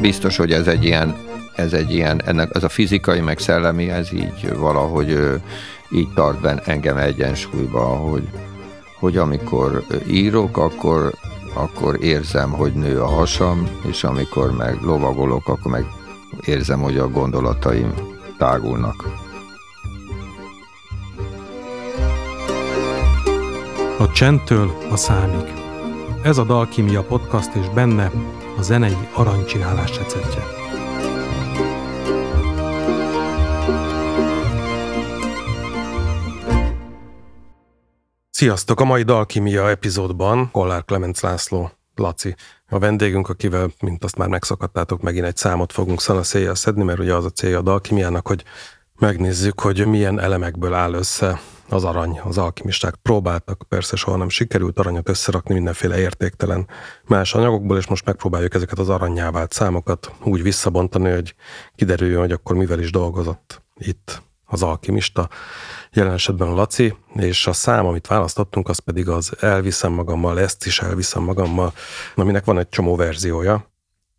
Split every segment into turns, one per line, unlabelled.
Biztos, hogy ez egy ilyen, ez egy ilyen, ennek az a fizikai, meg szellemi, ez így valahogy így tart ben engem egyensúlyba, hogy, hogy amikor írok, akkor, akkor érzem, hogy nő a hasam, és amikor meg lovagolok, akkor meg érzem, hogy a gondolataim tágulnak.
A csendtől a számig. Ez a Dalkimia podcast és benne a zenei aranycsinálás receptje. Sziasztok! A mai Dalkimia epizódban Kollár Klemenc László, Laci, a vendégünk, akivel, mint azt már megszakadtátok, megint egy számot fogunk szanaszéjjel szedni, mert ugye az a célja a Dalkimiának, hogy megnézzük, hogy milyen elemekből áll össze az arany, az alkimisták próbáltak, persze soha nem sikerült aranyat összerakni mindenféle értéktelen más anyagokból, és most megpróbáljuk ezeket az aranyjá vált számokat úgy visszabontani, hogy kiderüljön, hogy akkor mivel is dolgozott itt az alkimista, jelen esetben a Laci, és a szám, amit választottunk, az pedig az elviszem magammal, ezt is elviszem magammal, aminek van egy csomó verziója.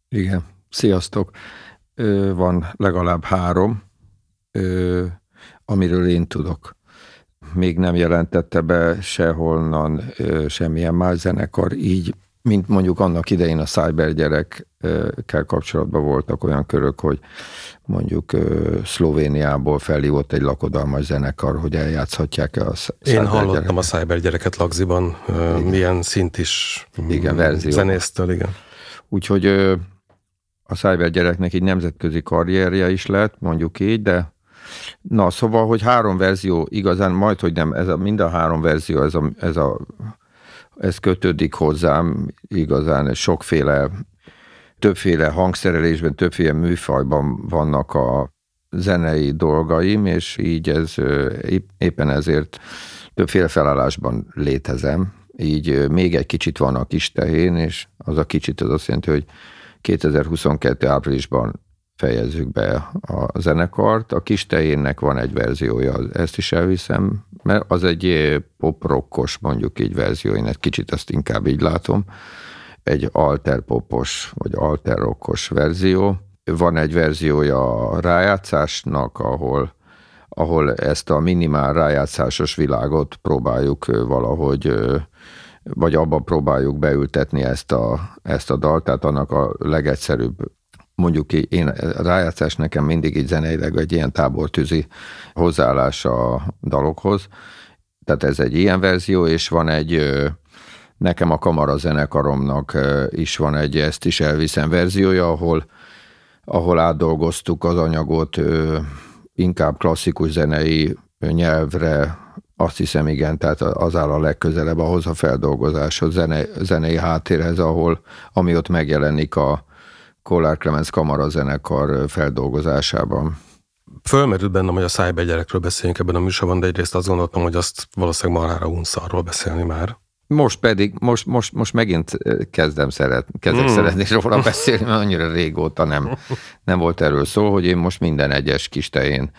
Igen, sziasztok! Ö, van legalább három, ö, amiről én tudok még nem jelentette be seholnan semmilyen más zenekar, így, mint mondjuk annak idején a cybergyerekkel kapcsolatban voltak olyan körök, hogy mondjuk Szlovéniából felhívott egy lakodalmas zenekar, hogy eljátszhatják-e a
Én hallottam a cybergyereket Lagziban, igen. milyen szint is
igen, verzió.
zenésztől, igen.
Úgyhogy a cybergyereknek egy nemzetközi karrierje is lett, mondjuk így, de Na, szóval, hogy három verzió igazán, majd, hogy nem, ez a, mind a három verzió, ez a, ez a ez kötődik hozzám igazán sokféle, többféle hangszerelésben, többféle műfajban vannak a zenei dolgaim, és így ez éppen ezért többféle felállásban létezem. Így még egy kicsit van a kis tehén, és az a kicsit az azt jelenti, hogy 2022. áprilisban fejezzük be a zenekart. A kis tejénnek van egy verziója, ezt is elviszem, mert az egy pop-rockos, mondjuk így verzió, én egy kicsit azt inkább így látom, egy alter popos, vagy alter rockos verzió. Van egy verziója a rájátszásnak, ahol ahol ezt a minimál rájátszásos világot próbáljuk valahogy vagy abban próbáljuk beültetni ezt a, ezt a dalt, tehát annak a legegyszerűbb mondjuk én rájátszás nekem mindig így zeneileg egy ilyen tábortűzi hozzáállás a dalokhoz. Tehát ez egy ilyen verzió, és van egy nekem a kamara zenekaromnak is van egy ezt is elviszem verziója, ahol, ahol átdolgoztuk az anyagot inkább klasszikus zenei nyelvre, azt hiszem igen, tehát az áll a legközelebb ahhoz a feldolgozáshoz, zene, zenei háttérhez, ahol, ami ott megjelenik a, Kollár Clemens Kamara zenekar feldolgozásában.
Fölmerült bennem, hogy a szájbegyerekről beszéljünk ebben a műsorban, de egyrészt azt gondoltam, hogy azt valószínűleg marhára unsz arról beszélni már.
Most pedig, most, most, most megint kezdem szeret, kezdek mm. szeretni róla beszélni, mert annyira régóta nem, nem volt erről szó, hogy én most minden egyes kis tején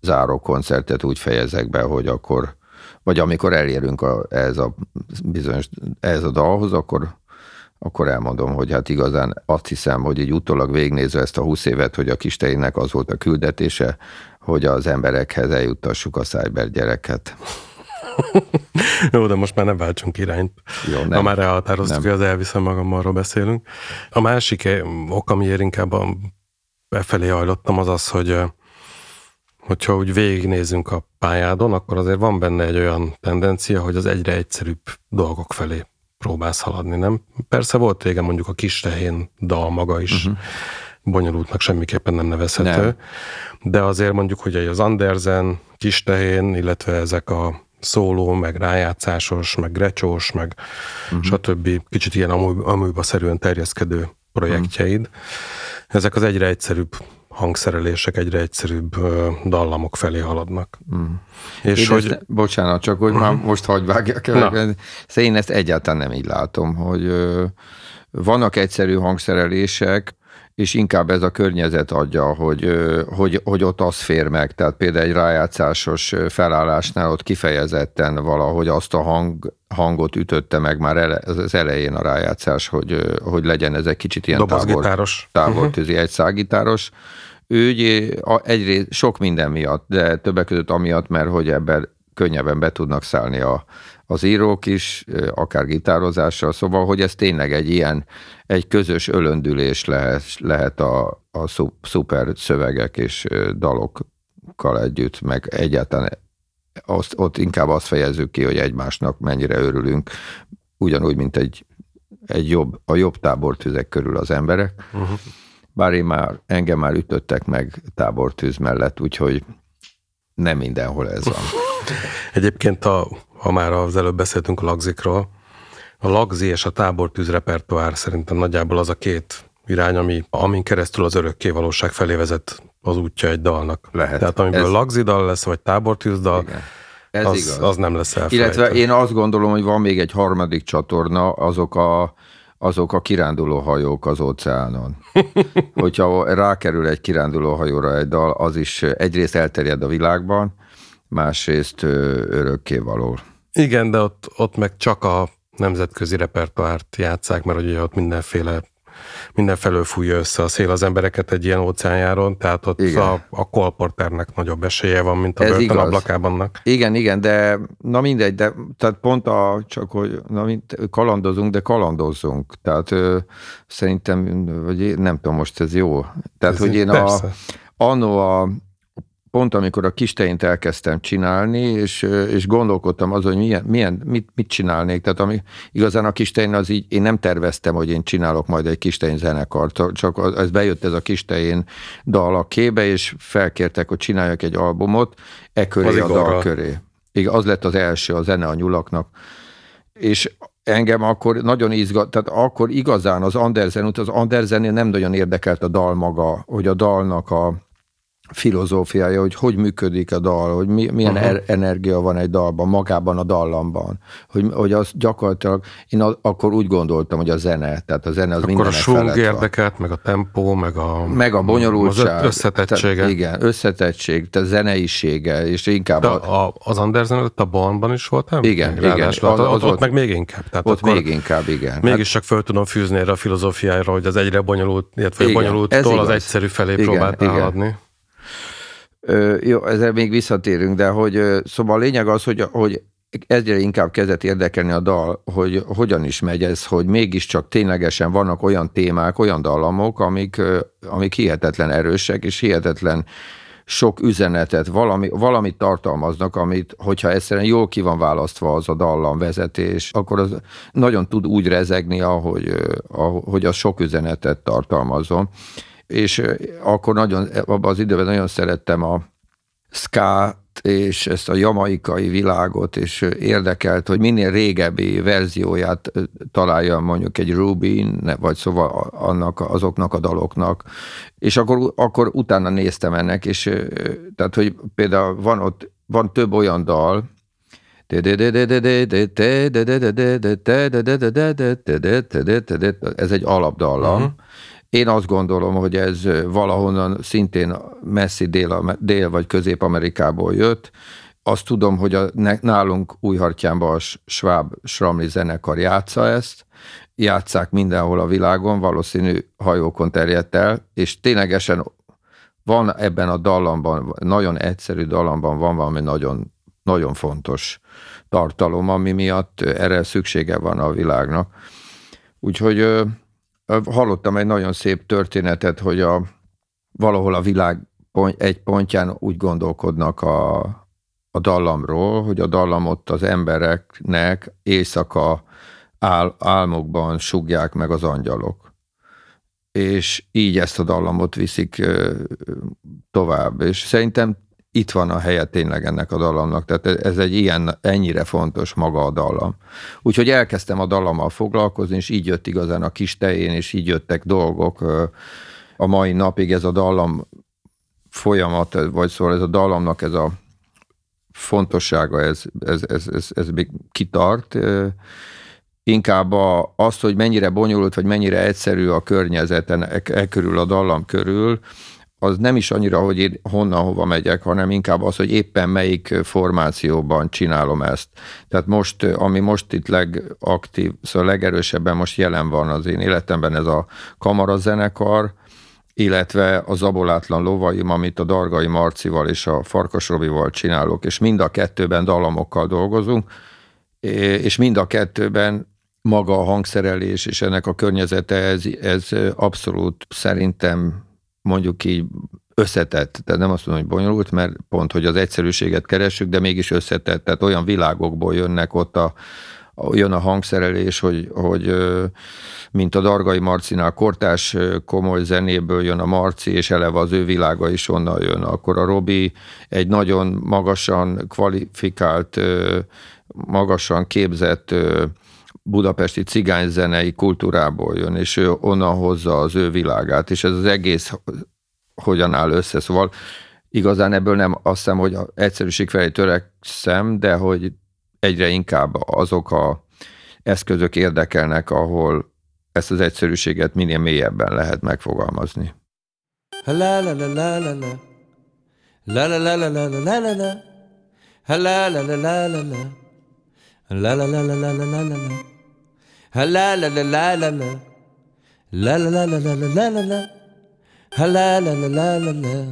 záró koncertet úgy fejezek be, hogy akkor, vagy amikor elérünk a, ez a bizonyos, ez a dalhoz, akkor akkor elmondom, hogy hát igazán azt hiszem, hogy így utólag végnézve ezt a 20 évet, hogy a kisteinek az volt a küldetése, hogy az emberekhez eljuttassuk a gyereket.
Jó, de most már nem váltsunk irányt. Jó, nem. Ha már elhatároztuk, hogy az elviszem magam, arról beszélünk. A másik ok, amiért inkább befelé hajlottam, az az, hogy hogyha úgy végignézünk a pályádon, akkor azért van benne egy olyan tendencia, hogy az egyre egyszerűbb dolgok felé próbálsz haladni, nem? Persze volt régen mondjuk a kis tehén dal maga is uh-huh. bonyolultnak semmiképpen nem nevezhető, nem. de azért mondjuk, hogy az Andersen, kis tehén, illetve ezek a szóló, meg rájátszásos, meg grecsós, meg uh-huh. stb. kicsit ilyen amúba szerűen terjeszkedő projektjeid. Uh-huh. Ezek az egyre egyszerűbb hangszerelések egyre egyszerűbb dallamok felé haladnak. Mm.
És én hogy... Ezt, bocsánat, csak hogy már most hagyj vágjak el. Szóval én ezt egyáltalán nem így látom, hogy ö, vannak egyszerű hangszerelések, és inkább ez a környezet adja, hogy, hogy, hogy ott az fér meg. Tehát például egy rájátszásos felállásnál ott kifejezetten valahogy azt a hang hangot ütötte meg már ele, az elején a rájátszás, hogy, hogy legyen ez egy kicsit ilyen
tábor,
tábortűzi, egy szágítáros. Ő ugye egyrészt sok minden miatt, de többek között amiatt, mert hogy ebben könnyebben be tudnak szállni a, az írók is, akár gitározással, szóval, hogy ez tényleg egy ilyen, egy közös ölöndülés lehet, lehet a, a szuper szövegek és dalokkal együtt, meg egyáltalán azt, ott inkább azt fejezzük ki, hogy egymásnak mennyire örülünk, ugyanúgy, mint egy, egy jobb, a jobb tábortüzek körül az emberek. Uh-huh. Bár én már, engem már ütöttek meg tábortűz mellett, úgyhogy nem mindenhol ez van.
Egyébként, a, ha már az előbb beszéltünk a lagzikról, a lagzi és a tábortűz repertoár szerintem nagyjából az a két irány, ami, amin keresztül az örökké valóság felé vezet az útja egy dalnak.
Lehet.
Tehát amiből Ez... lagzi dal lesz, vagy tábortűzdal, Igen. Ez az, igaz. az nem lesz
elfelejtve. Illetve én azt gondolom, hogy van még egy harmadik csatorna, azok a, azok a kiránduló hajók az óceánon. Hogyha rákerül egy kiránduló hajóra egy dal, az is egyrészt elterjed a világban, másrészt örökké való.
Igen, de ott, ott meg csak a nemzetközi repertoárt játszák, mert ugye ott mindenféle mindenfelől fújja össze a szél az embereket egy ilyen óceánjáron, tehát ott a, a kolporternek nagyobb esélye van, mint a börtön ablakában.
Igen, igen, de na mindegy, de tehát pont a, csak hogy na, mint, kalandozunk, de kalandozzunk. Tehát ö, szerintem, vagy nem tudom, most ez jó. Tehát, ez hogy én persze. a, anno a pont amikor a kisteint elkezdtem csinálni, és, és gondolkodtam azon, hogy milyen, milyen, mit, mit csinálnék. Tehát ami, igazán a kistein az így, én nem terveztem, hogy én csinálok majd egy kistein zenekart, csak ez bejött ez a kistein dal a kébe, és felkértek, hogy csináljak egy albumot, e köré az a dal köré. Igen, az lett az első, a zene a nyulaknak. És engem akkor nagyon izgat, tehát akkor igazán az Andersen az Andersennél nem nagyon érdekelt a dal maga, hogy a dalnak a filozófiája, hogy hogy működik a dal, hogy mi, milyen uh-huh. er, energia van egy dalban, magában a dallamban. Hogy, hogy az gyakorlatilag, én az, akkor úgy gondoltam, hogy a zene, tehát a zene az
akkor a súg érdekelt, meg a tempó, meg a,
meg a bonyolultság.
Az összetettsége. Tehát,
igen, összetettség, tehát zeneisége, és inkább...
De a, az Andersen előtt a Bondban is volt, nem?
Igen, igen. Az, az,
ott, ott meg még inkább. Tehát
ott még inkább, igen.
Mégis hát, csak föl tudom fűzni erre a filozófiára, hogy az egyre bonyolult, illetve igen, bonyolulttól az egyszerű felé igen, próbáltál igen. haladni.
Jó, ezzel még visszatérünk, de hogy szóval a lényeg az, hogy, hogy egyre inkább kezdett érdekelni a dal, hogy hogyan is megy ez, hogy mégiscsak ténylegesen vannak olyan témák, olyan dallamok, amik, amik hihetetlen erősek, és hihetetlen sok üzenetet, valami, valamit tartalmaznak, amit, hogyha egyszerűen jól ki van választva az a dallam vezetés, akkor az nagyon tud úgy rezegni, ahogy, ahogy az sok üzenetet tartalmazom és akkor nagyon, abban az időben nagyon szerettem a ska és ezt a jamaikai világot, és érdekelt, hogy minél régebbi verzióját találja mondjuk egy Rubin, vagy szóval annak, azoknak a daloknak. És akkor, akkor utána néztem ennek, és tehát, hogy például van ott, van több olyan dal, ez egy alapdallam, uh-huh én azt gondolom, hogy ez valahonnan szintén messzi dél, dél vagy közép-amerikából jött. Azt tudom, hogy a, nálunk Újhartyánban a Schwab Schramli zenekar játsza ezt, játszák mindenhol a világon, valószínű hajókon terjedt el, és ténylegesen van ebben a dallamban, nagyon egyszerű dallamban van valami nagyon, nagyon fontos tartalom, ami miatt erre szüksége van a világnak. Úgyhogy hallottam egy nagyon szép történetet, hogy a, valahol a világ egy pontján úgy gondolkodnak a, a dallamról, hogy a dallam ott az embereknek éjszaka ál, álmokban sugják meg az angyalok. És így ezt a dallamot viszik tovább. És szerintem itt van a helye tényleg ennek a dallamnak, tehát ez egy ilyen, ennyire fontos maga a dallam. Úgyhogy elkezdtem a dallammal foglalkozni, és így jött igazán a kis tején, és így jöttek dolgok. A mai napig ez a dallam folyamat, vagy szóval ez a dallamnak ez a fontossága, ez, ez, ez, ez, ez még kitart. Inkább a, azt, hogy mennyire bonyolult, vagy mennyire egyszerű a környezeten e, e körül, a dallam körül, az nem is annyira, hogy én honnan hova megyek, hanem inkább az, hogy éppen melyik formációban csinálom ezt. Tehát most, ami most itt legaktív, szóval legerősebben most jelen van az én életemben ez a kamarazenekar, illetve az abolátlan lovaim, amit a Dargai Marcival és a Farkas Robival csinálok, és mind a kettőben dallamokkal dolgozunk, és mind a kettőben maga a hangszerelés és ennek a környezete, ez, ez abszolút szerintem mondjuk így összetett, tehát nem azt mondom, hogy bonyolult, mert pont, hogy az egyszerűséget keresünk, de mégis összetett, tehát olyan világokból jönnek ott a, jön a hangszerelés, hogy, hogy mint a Dargai Marcinál kortás komoly zenéből jön a Marci, és eleve az ő világa is onnan jön. Akkor a Robi egy nagyon magasan kvalifikált, magasan képzett budapesti cigányzenei kultúrából jön, és ő onnan hozza az ő világát, és ez az egész hogyan áll össze. Szóval igazán ebből nem azt hiszem, hogy egyszerűség felé törekszem, de hogy egyre inkább azok a eszközök érdekelnek, ahol ezt az egyszerűséget minél mélyebben lehet megfogalmazni. La la la la la la La la la la la la la la la La la la la la la La la la la la la la la La la la la la la La la la la la la la la la La la la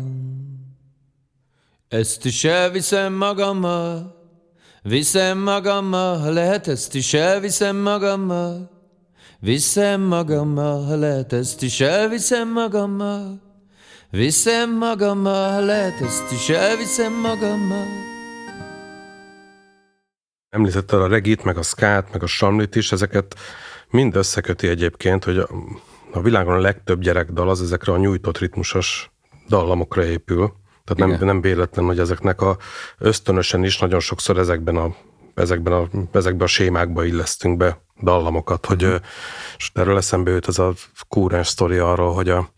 Ezt is elviszem magammal Viszem magammal, ha lehet, ezt is elviszem magammal. Viszem magammal, ha lehet, ezt is elviszem magammal. Viszem magammal, ha lehet, ezt is elviszem magammal.
Említetted a regit, meg a skát, meg a samlit is, ezeket mind összeköti egyébként, hogy a, világon a legtöbb gyerekdal az ezekre a nyújtott ritmusos dallamokra épül. Tehát nem, nem véletlen, hogy ezeknek a ösztönösen is nagyon sokszor ezekben a, ezekben a, ezekben a sémákba illesztünk be dallamokat, hogy mm. és erről eszembe jut ez a kúrens sztori arról, hogy a,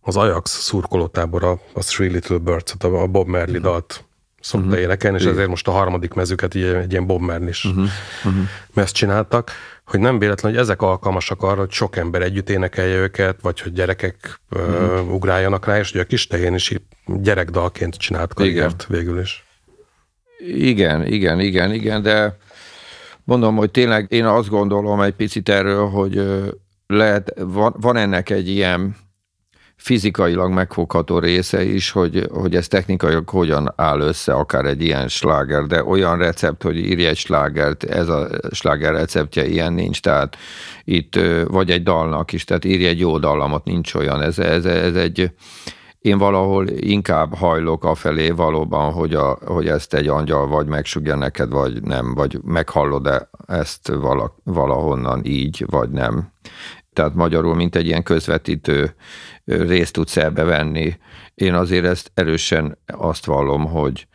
az Ajax szurkolótábora, a Three Little Birds, a Bob Merli mm. dalt szokta mm-hmm. énekelni, és ezért most a harmadik mezüket így, egy ilyen Bob Merlis mm-hmm. mm-hmm. csináltak hogy nem véletlen, hogy ezek alkalmasak arra, hogy sok ember együtt énekelje őket, vagy hogy gyerekek mm-hmm. uh, ugráljanak rá, és hogy a kis tehén is gyerekdalként csinált karriert végül is.
Igen, igen, igen, igen, de mondom, hogy tényleg én azt gondolom egy picit erről, hogy lehet, van, van ennek egy ilyen fizikailag megfogható része is, hogy, hogy ez technikailag hogyan áll össze akár egy ilyen sláger, de olyan recept, hogy írj egy slágert, ez a sláger receptje, ilyen nincs, tehát itt vagy egy dalnak is, tehát írj egy jó dallamot, nincs olyan, ez, ez, ez egy, én valahol inkább hajlok afelé valóban, hogy, a, hogy ezt egy angyal vagy megsugja neked, vagy nem, vagy meghallod-e ezt vala, valahonnan így, vagy nem. Tehát magyarul, mint egy ilyen közvetítő részt tudsz venni. Én azért ezt erősen azt vallom, hogy,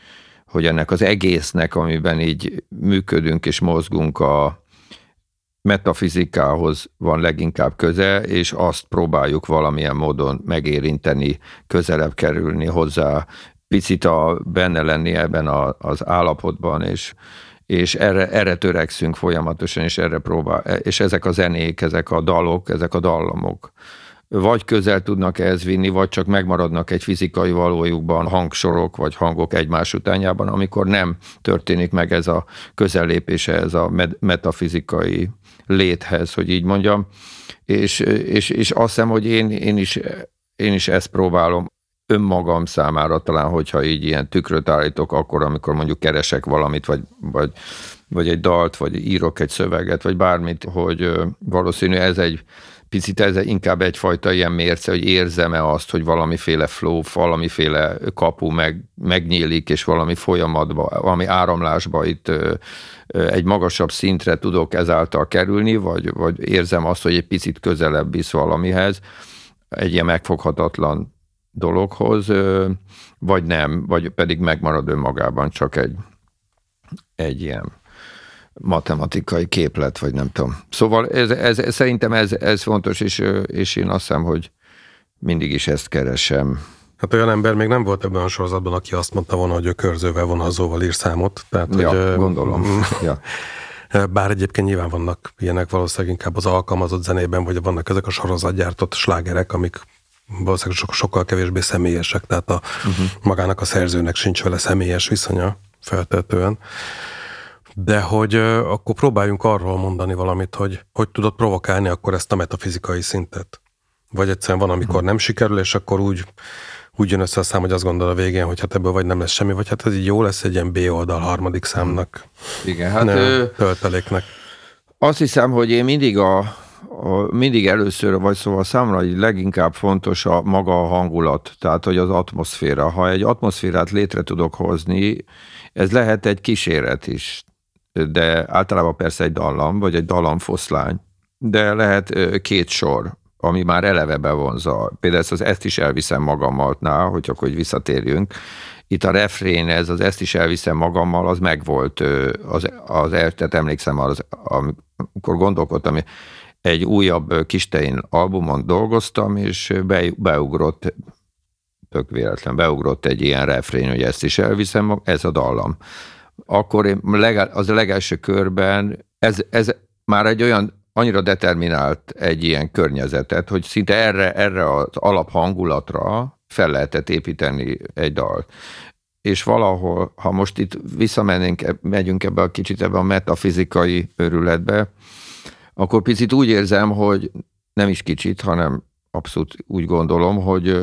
hogy ennek az egésznek, amiben így működünk és mozgunk a metafizikához van leginkább köze, és azt próbáljuk valamilyen módon megérinteni, közelebb kerülni hozzá, picit a, benne lenni ebben a, az állapotban, és, és erre, erre törekszünk folyamatosan, és erre próbál, és ezek a zenék, ezek a dalok, ezek a dallamok, vagy közel tudnak ehhez vinni, vagy csak megmaradnak egy fizikai valójukban hangsorok vagy hangok egymás utánjában, amikor nem történik meg ez a közellépése, ez a metafizikai léthez, hogy így mondjam. És, és, és azt hiszem, hogy én, én, is, én is ezt próbálom önmagam számára talán, hogyha így ilyen tükröt állítok, akkor, amikor mondjuk keresek valamit, vagy, vagy, vagy egy dalt, vagy írok egy szöveget, vagy bármit, hogy valószínű ez egy picit ez inkább egyfajta ilyen mérce, hogy érzem-e azt, hogy valamiféle flow, valamiféle kapu meg, megnyílik, és valami folyamatba, valami áramlásba itt egy magasabb szintre tudok ezáltal kerülni, vagy, vagy érzem azt, hogy egy picit közelebb visz valamihez, egy ilyen megfoghatatlan dologhoz, vagy nem, vagy pedig megmarad önmagában csak egy, egy ilyen matematikai képlet, vagy nem tudom. Szóval ez, ez, szerintem ez, ez fontos, és, és én azt hiszem, hogy mindig is ezt keresem.
Hát olyan ember még nem volt ebben a sorozatban, aki azt mondta volna, hogy a körzővel, vonalzóval ír számot. Tehát,
ja,
hogy,
gondolom. ja.
Bár egyébként nyilván vannak ilyenek valószínűleg inkább az alkalmazott zenében, vagy vannak ezek a sorozatgyártott slágerek, amik valószínűleg sokkal kevésbé személyesek, tehát a, uh-huh. magának a szerzőnek sincs vele személyes viszonya feltetően. De hogy akkor próbáljunk arról mondani valamit, hogy hogy tudod provokálni akkor ezt a metafizikai szintet. Vagy egyszerűen van, amikor nem sikerül, és akkor úgy, úgy jön össze a szám, hogy azt gondol a végén, hogy hát ebből vagy nem lesz semmi, vagy hát ez így jó lesz egy ilyen B oldal harmadik számnak.
Igen, hát... ő,
tölteléknek.
Azt hiszem, hogy én mindig a, a, mindig először, vagy szóval számomra hogy leginkább fontos a maga a hangulat, tehát hogy az atmoszféra. Ha egy atmoszférát létre tudok hozni, ez lehet egy kíséret is, de általában persze egy dallam, vagy egy dallamfoszlány, de lehet két sor, ami már eleve bevonza. Például ezt, az, ezt is elviszem magammal, hogy akkor hogy visszatérjünk. Itt a refrén, ez az ezt is elviszem magammal, az megvolt, az, az, tehát emlékszem, az, amikor gondolkodtam, egy újabb Kistein albumon dolgoztam, és be, beugrott, tök véletlen, beugrott egy ilyen refrén, hogy ezt is elviszem, ez a dallam. Akkor én az a legelső körben, ez, ez már egy olyan annyira determinált egy ilyen környezetet, hogy szinte erre, erre az alaphangulatra fel lehetett építeni egy dal. És valahol, ha most itt visszamennénk, megyünk ebbe a kicsit ebbe a metafizikai örületbe, akkor picit úgy érzem, hogy nem is kicsit, hanem abszolút úgy gondolom, hogy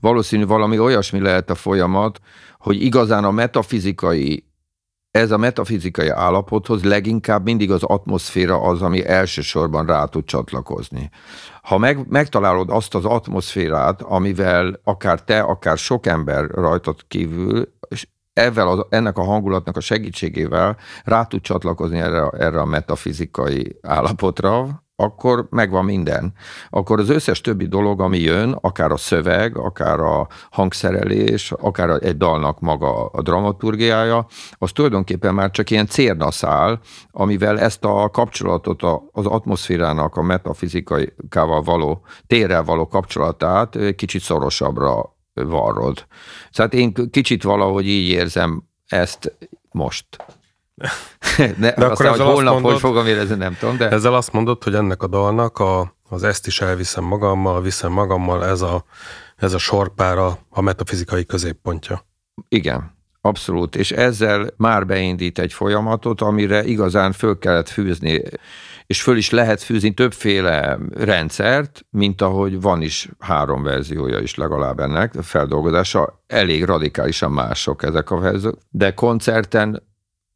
valószínű valami olyasmi lehet a folyamat, hogy igazán a metafizikai ez a metafizikai állapothoz leginkább mindig az atmoszféra az, ami elsősorban rá tud csatlakozni. Ha meg, megtalálod azt az atmoszférát, amivel akár te, akár sok ember rajtad kívül, és ezzel az, ennek a hangulatnak a segítségével rá tud csatlakozni erre, erre a metafizikai állapotra, akkor megvan minden. Akkor az összes többi dolog, ami jön, akár a szöveg, akár a hangszerelés, akár egy dalnak maga a dramaturgiája, az tulajdonképpen már csak ilyen cérnaszál, amivel ezt a kapcsolatot az atmoszférának a metafizikával való, térrel való kapcsolatát kicsit szorosabbra varrod. Szóval én kicsit valahogy így érzem ezt most. Ne, de akkor aztán, hogy holnap mondod, hogy fogom érezni, nem tudom. De...
Ezzel azt mondod, hogy ennek a dalnak a, az ezt is elviszem magammal, viszem magammal, ez a, ez a sorpára a metafizikai középpontja.
Igen, abszolút. És ezzel már beindít egy folyamatot, amire igazán föl kellett fűzni, és föl is lehet fűzni többféle rendszert, mint ahogy van is három verziója is legalább ennek, a feldolgozása elég radikálisan mások ezek a verziók, de koncerten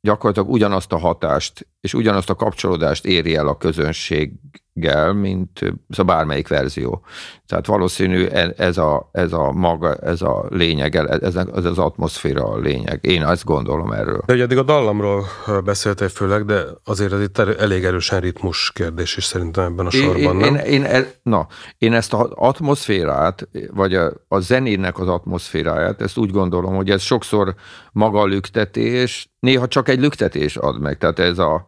gyakorlatilag ugyanazt a hatást és ugyanazt a kapcsolódást éri el a közönséggel, mint szóval bármelyik verzió. Tehát valószínű e, ez a, ez a maga, ez a lényeg, ez, ez az atmoszféra a lényeg. Én azt gondolom erről.
De ugye eddig a dallamról beszéltél főleg, de azért ez itt elég erősen ritmus kérdés is szerintem ebben a sorban,
én, nem? Én, én, na, én ezt az atmoszférát, vagy a, a zenének az atmoszféráját, ezt úgy gondolom, hogy ez sokszor maga lüktetés, néha csak egy lüktetés ad meg. Tehát ez a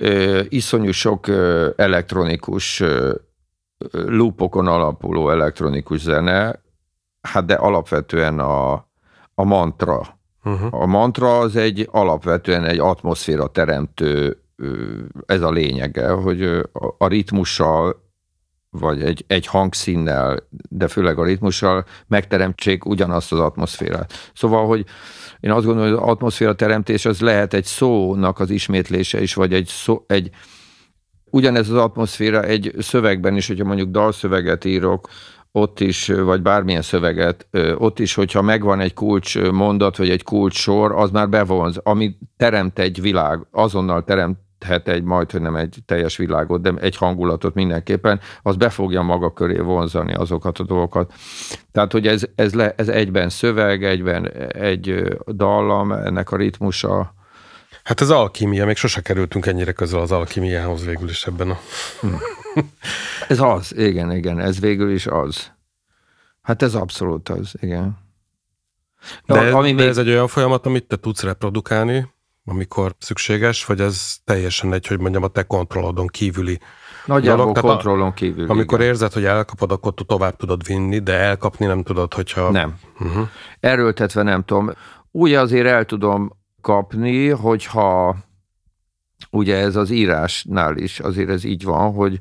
ö, iszonyú sok ö, elektronikus ö, loopokon alapuló elektronikus zene, hát de alapvetően a, a mantra. Uh-huh. A mantra az egy alapvetően egy atmoszféra teremtő, ez a lényege, hogy a ritmussal vagy egy, egy hangszínnel, de főleg a ritmussal megteremtsék ugyanazt az atmoszférát. Szóval, hogy én azt gondolom, hogy az atmoszféra teremtés az lehet egy szónak az ismétlése is, vagy egy, szó, egy ugyanez az atmoszféra egy szövegben is, hogyha mondjuk dalszöveget írok, ott is, vagy bármilyen szöveget, ott is, hogyha megvan egy kulcs mondat, vagy egy kulcs sor, az már bevonz, ami teremt egy világ, azonnal teremt egy majd, hogy nem egy teljes világot, de egy hangulatot mindenképpen, az be fogja maga köré vonzani azokat a dolgokat. Tehát, hogy ez, ez, le, ez egyben szöveg, egyben egy dallam, ennek a ritmusa.
Hát ez alkímia, még sose kerültünk ennyire közel az alkímiához végül is ebben a... Hmm.
ez az, igen, igen, ez végül is az. Hát ez abszolút az, igen.
De, de, ami de még... ez egy olyan folyamat, amit te tudsz reprodukálni, amikor szükséges, vagy ez teljesen egy, hogy mondjam, a te kontrollodon kívüli
Nagyjából dolog. kontrollon kívül.
Amikor igen. érzed, hogy elkapod, akkor tovább tudod vinni, de elkapni nem tudod, hogyha...
Nem. Uh-huh. Erőltetve nem tudom. Úgy azért el tudom kapni, hogyha ugye ez az írásnál is azért ez így van, hogy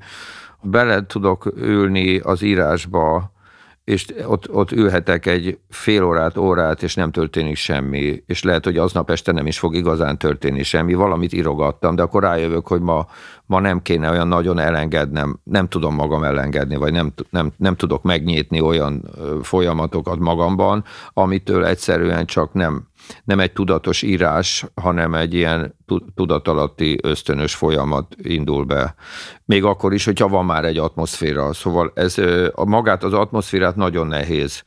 bele tudok ülni az írásba és ott, ott ülhetek egy fél órát, órát, és nem történik semmi, és lehet, hogy aznap este nem is fog igazán történni semmi, valamit irogattam, de akkor rájövök, hogy ma, ma nem kéne olyan nagyon elengednem, nem tudom magam elengedni, vagy nem, nem, nem tudok megnyitni olyan folyamatokat magamban, amitől egyszerűen csak nem, nem egy tudatos írás, hanem egy ilyen tudatalatti ösztönös folyamat indul be. Még akkor is, hogyha van már egy atmoszféra. Szóval ez a magát az atmoszférát nagyon nehéz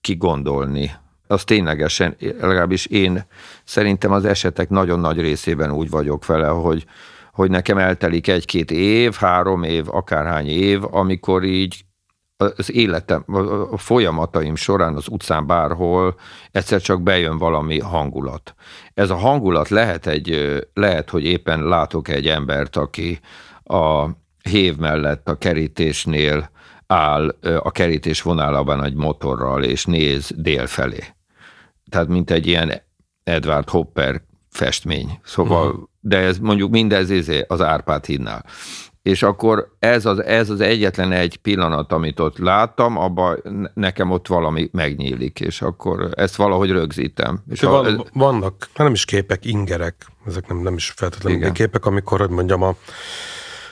kigondolni. Az ténylegesen, legalábbis én szerintem az esetek nagyon nagy részében úgy vagyok vele, hogy, hogy nekem eltelik egy-két év, három év, akárhány év, amikor így az életem, a folyamataim során az utcán bárhol egyszer csak bejön valami hangulat. Ez a hangulat lehet, egy, lehet hogy éppen látok egy embert, aki a hév mellett a kerítésnél áll a kerítés vonalában egy motorral, és néz dél felé. Tehát mint egy ilyen Edward Hopper festmény. Szóval, uh-huh. de ez mondjuk mindez izé az Árpád hídnál és akkor ez az, ez az egyetlen egy pillanat, amit ott láttam, abban nekem ott valami megnyílik, és akkor ezt valahogy rögzítem. És
van, a, vannak, hát nem is képek, ingerek, ezek nem, nem is feltétlenül igen. képek, amikor, hogy mondjam, a,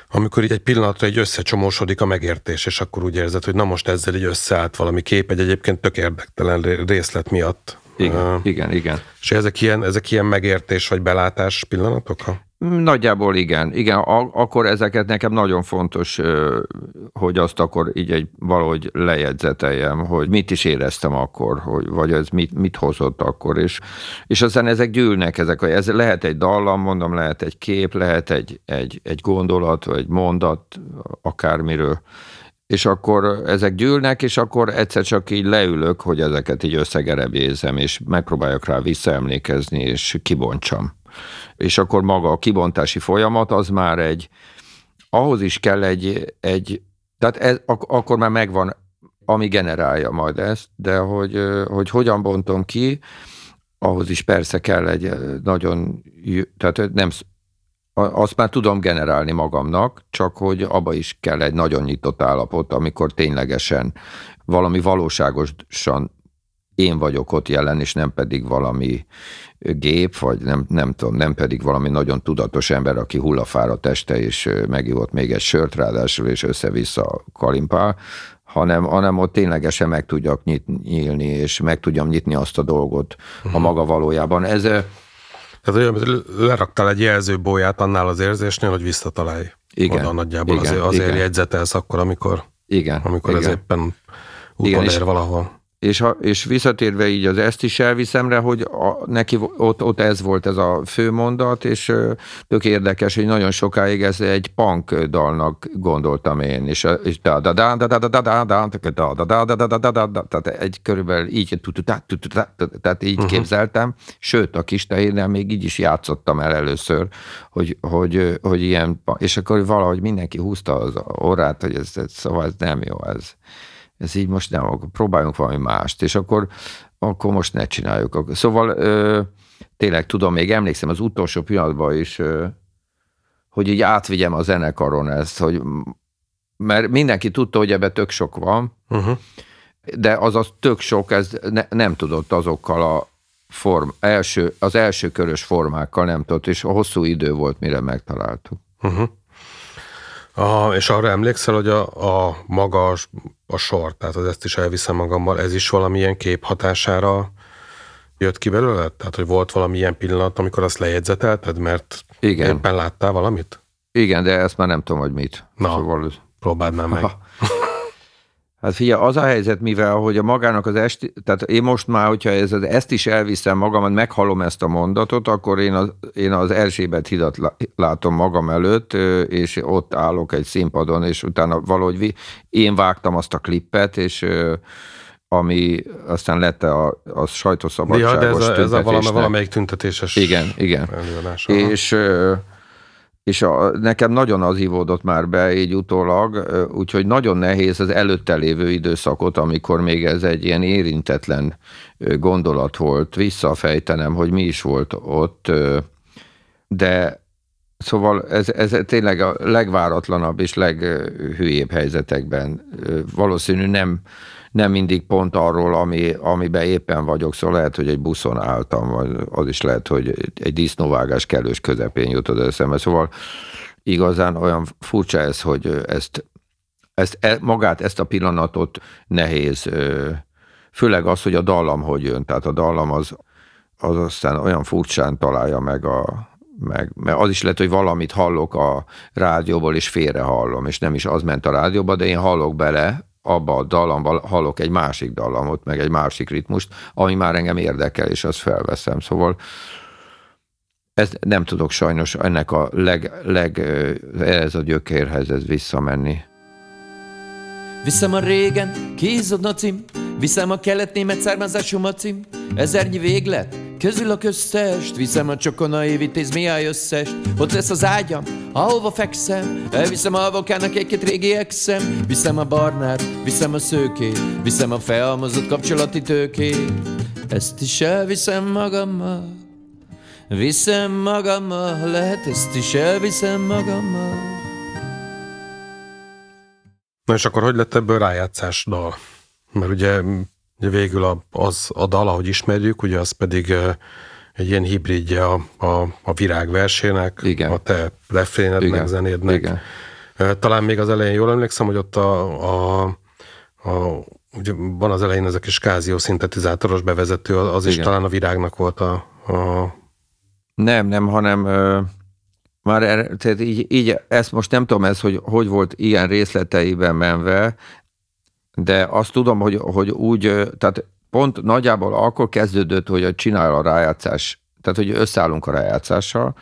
amikor így egy pillanatra egy összecsomósodik a megértés, és akkor úgy érzed, hogy na most ezzel így összeállt valami kép, egy egyébként tök érdektelen részlet miatt.
Igen, uh, igen, igen.
És ezek ilyen, ezek ilyen megértés vagy belátás pillanatok?
Nagyjából igen. Igen, akkor ezeket nekem nagyon fontos, hogy azt akkor így egy valahogy lejegyzeteljem, hogy mit is éreztem akkor, hogy, vagy ez mit, mit hozott akkor, és, és aztán ezek gyűlnek, ezek, ez lehet egy dallam, mondom, lehet egy kép, lehet egy, egy, egy gondolat, vagy egy mondat, akármiről, és akkor ezek gyűlnek, és akkor egyszer csak így leülök, hogy ezeket így összegerebézem, és megpróbáljak rá visszaemlékezni, és kibontsam és akkor maga a kibontási folyamat az már egy, ahhoz is kell egy, egy tehát ez, ak- akkor már megvan, ami generálja majd ezt, de hogy, hogy hogyan bontom ki, ahhoz is persze kell egy nagyon, tehát nem, azt már tudom generálni magamnak, csak hogy abba is kell egy nagyon nyitott állapot, amikor ténylegesen valami valóságosan én vagyok ott jelen, és nem pedig valami gép, vagy nem, nem tudom, nem pedig valami nagyon tudatos ember, aki hullafára teste, és megívott még egy sört ráadásul, és össze-vissza kalimpál, hanem, hanem ott ténylegesen meg tudjak nyit, nyílni, és meg tudjam nyitni azt a dolgot uh-huh. a mhm. maga valójában. Ez,
tehát olyan, leraktál egy jelzőbóját annál az érzésnél, hogy visszatalálj. Igen. Oda nagyjából igen, azért, azért igen. jegyzetelsz akkor, amikor, igen, amikor igen. ez éppen úton ér valahol
és, ha, és visszatérve így az ezt is elviszemre, hogy a, neki ott, ott ez volt ez a fő mondat, és tök érdekes, hogy nagyon sokáig ez egy punk dalnak gondoltam én, és, és da da da da da da da da da da da da da da da da da tehát egy körülbelül így, tehát így képzeltem, sőt a kis tehérnél még így is játszottam el először, hogy, hogy, hogy ilyen, és akkor valahogy mindenki húzta az orrát, hogy ez, ez szóval ez nem jó, ez ez így most nem, akkor próbáljunk valami mást, és akkor, akkor most ne csináljuk. Szóval ö, tényleg tudom, még emlékszem az utolsó pillanatban is, ö, hogy így átvigyem a zenekaron ezt, hogy mert mindenki tudta, hogy ebbe tök sok van, uh-huh. de az az tök sok, ez ne, nem tudott azokkal a form, első, az első körös formákkal nem tudott, és hosszú idő volt, mire megtaláltuk. Uh-huh.
A, és arra emlékszel, hogy a, a maga a sor, tehát az ezt is elviszem magammal, ez is valamilyen kép hatására jött ki belőle? Tehát, hogy volt valamilyen pillanat, amikor azt lejegyzetelted, mert Igen. éppen láttál valamit?
Igen, de ezt már nem tudom, hogy mit.
Na, szóval... próbáld már meg.
Hát figyelj, az a helyzet, mivel hogy a magának az esti, tehát én most már, hogyha ez, ezt is elviszem magamat, meghallom ezt a mondatot, akkor én az, én az Erzsébet hidat látom magam előtt, és ott állok egy színpadon, és utána valahogy én vágtam azt a klippet, és ami aztán lett a, a sajtószabadságos ja, de ez a, ez a
valami, valamelyik tüntetéses
Igen, igen. És és a, nekem nagyon az ivódott már be így utólag, úgyhogy nagyon nehéz az előtte lévő időszakot, amikor még ez egy ilyen érintetlen gondolat volt, visszafejtenem, hogy mi is volt ott, de Szóval ez, ez tényleg a legváratlanabb és leghülyébb helyzetekben valószínű nem, nem mindig pont arról, ami, amiben éppen vagyok, szóval lehet, hogy egy buszon álltam, vagy az is lehet, hogy egy disznóvágás kellős közepén jutott eszembe. Szóval igazán olyan furcsa ez, hogy ezt, ezt e, magát, ezt a pillanatot nehéz, főleg az, hogy a dallam hogy jön. Tehát a dallam az, az aztán olyan furcsán találja meg a, meg, mert az is lehet, hogy valamit hallok a rádióból, és félre hallom, és nem is az ment a rádióba, de én hallok bele, abba a dallamban hallok egy másik dallamot, meg egy másik ritmust, ami már engem érdekel, és azt felveszem. Szóval ez nem tudok sajnos ennek a leg, leg ez a gyökérhez ez visszamenni.
Viszem a régen, kézod a cím, viszem a kelet-német származású macim, ezernyi véglet, közül a köztest, viszem a csokonai vitéz miáj összest, ott lesz az ágyam, ahova fekszem, elviszem a avokának egy-két régi exem, viszem a barnát, viszem a szőkét, viszem a felhalmozott kapcsolati tőkét, ezt is elviszem magammal. Viszem magammal, lehet ezt is elviszem magammal.
Na és akkor hogy lett ebből rájátszás dal? Mert ugye végül az a dal, ahogy ismerjük, ugye az pedig egy ilyen hibridje a, a, a virág versének,
Igen.
a te refrénednek, Igen. zenédnek. Igen. Talán még az elején jól emlékszem, hogy ott a, a, a ugye van az elején ez a kis kázió szintetizátoros bevezető, az Igen. is talán a virágnak volt a, a
nem, nem, hanem ö, már er, tehát így, így, ezt most nem tudom ez, hogy hogy volt ilyen részleteiben menve, de azt tudom, hogy, hogy úgy, tehát pont nagyjából akkor kezdődött, hogy csinál a rájátszás, tehát hogy összeállunk a rájátszással,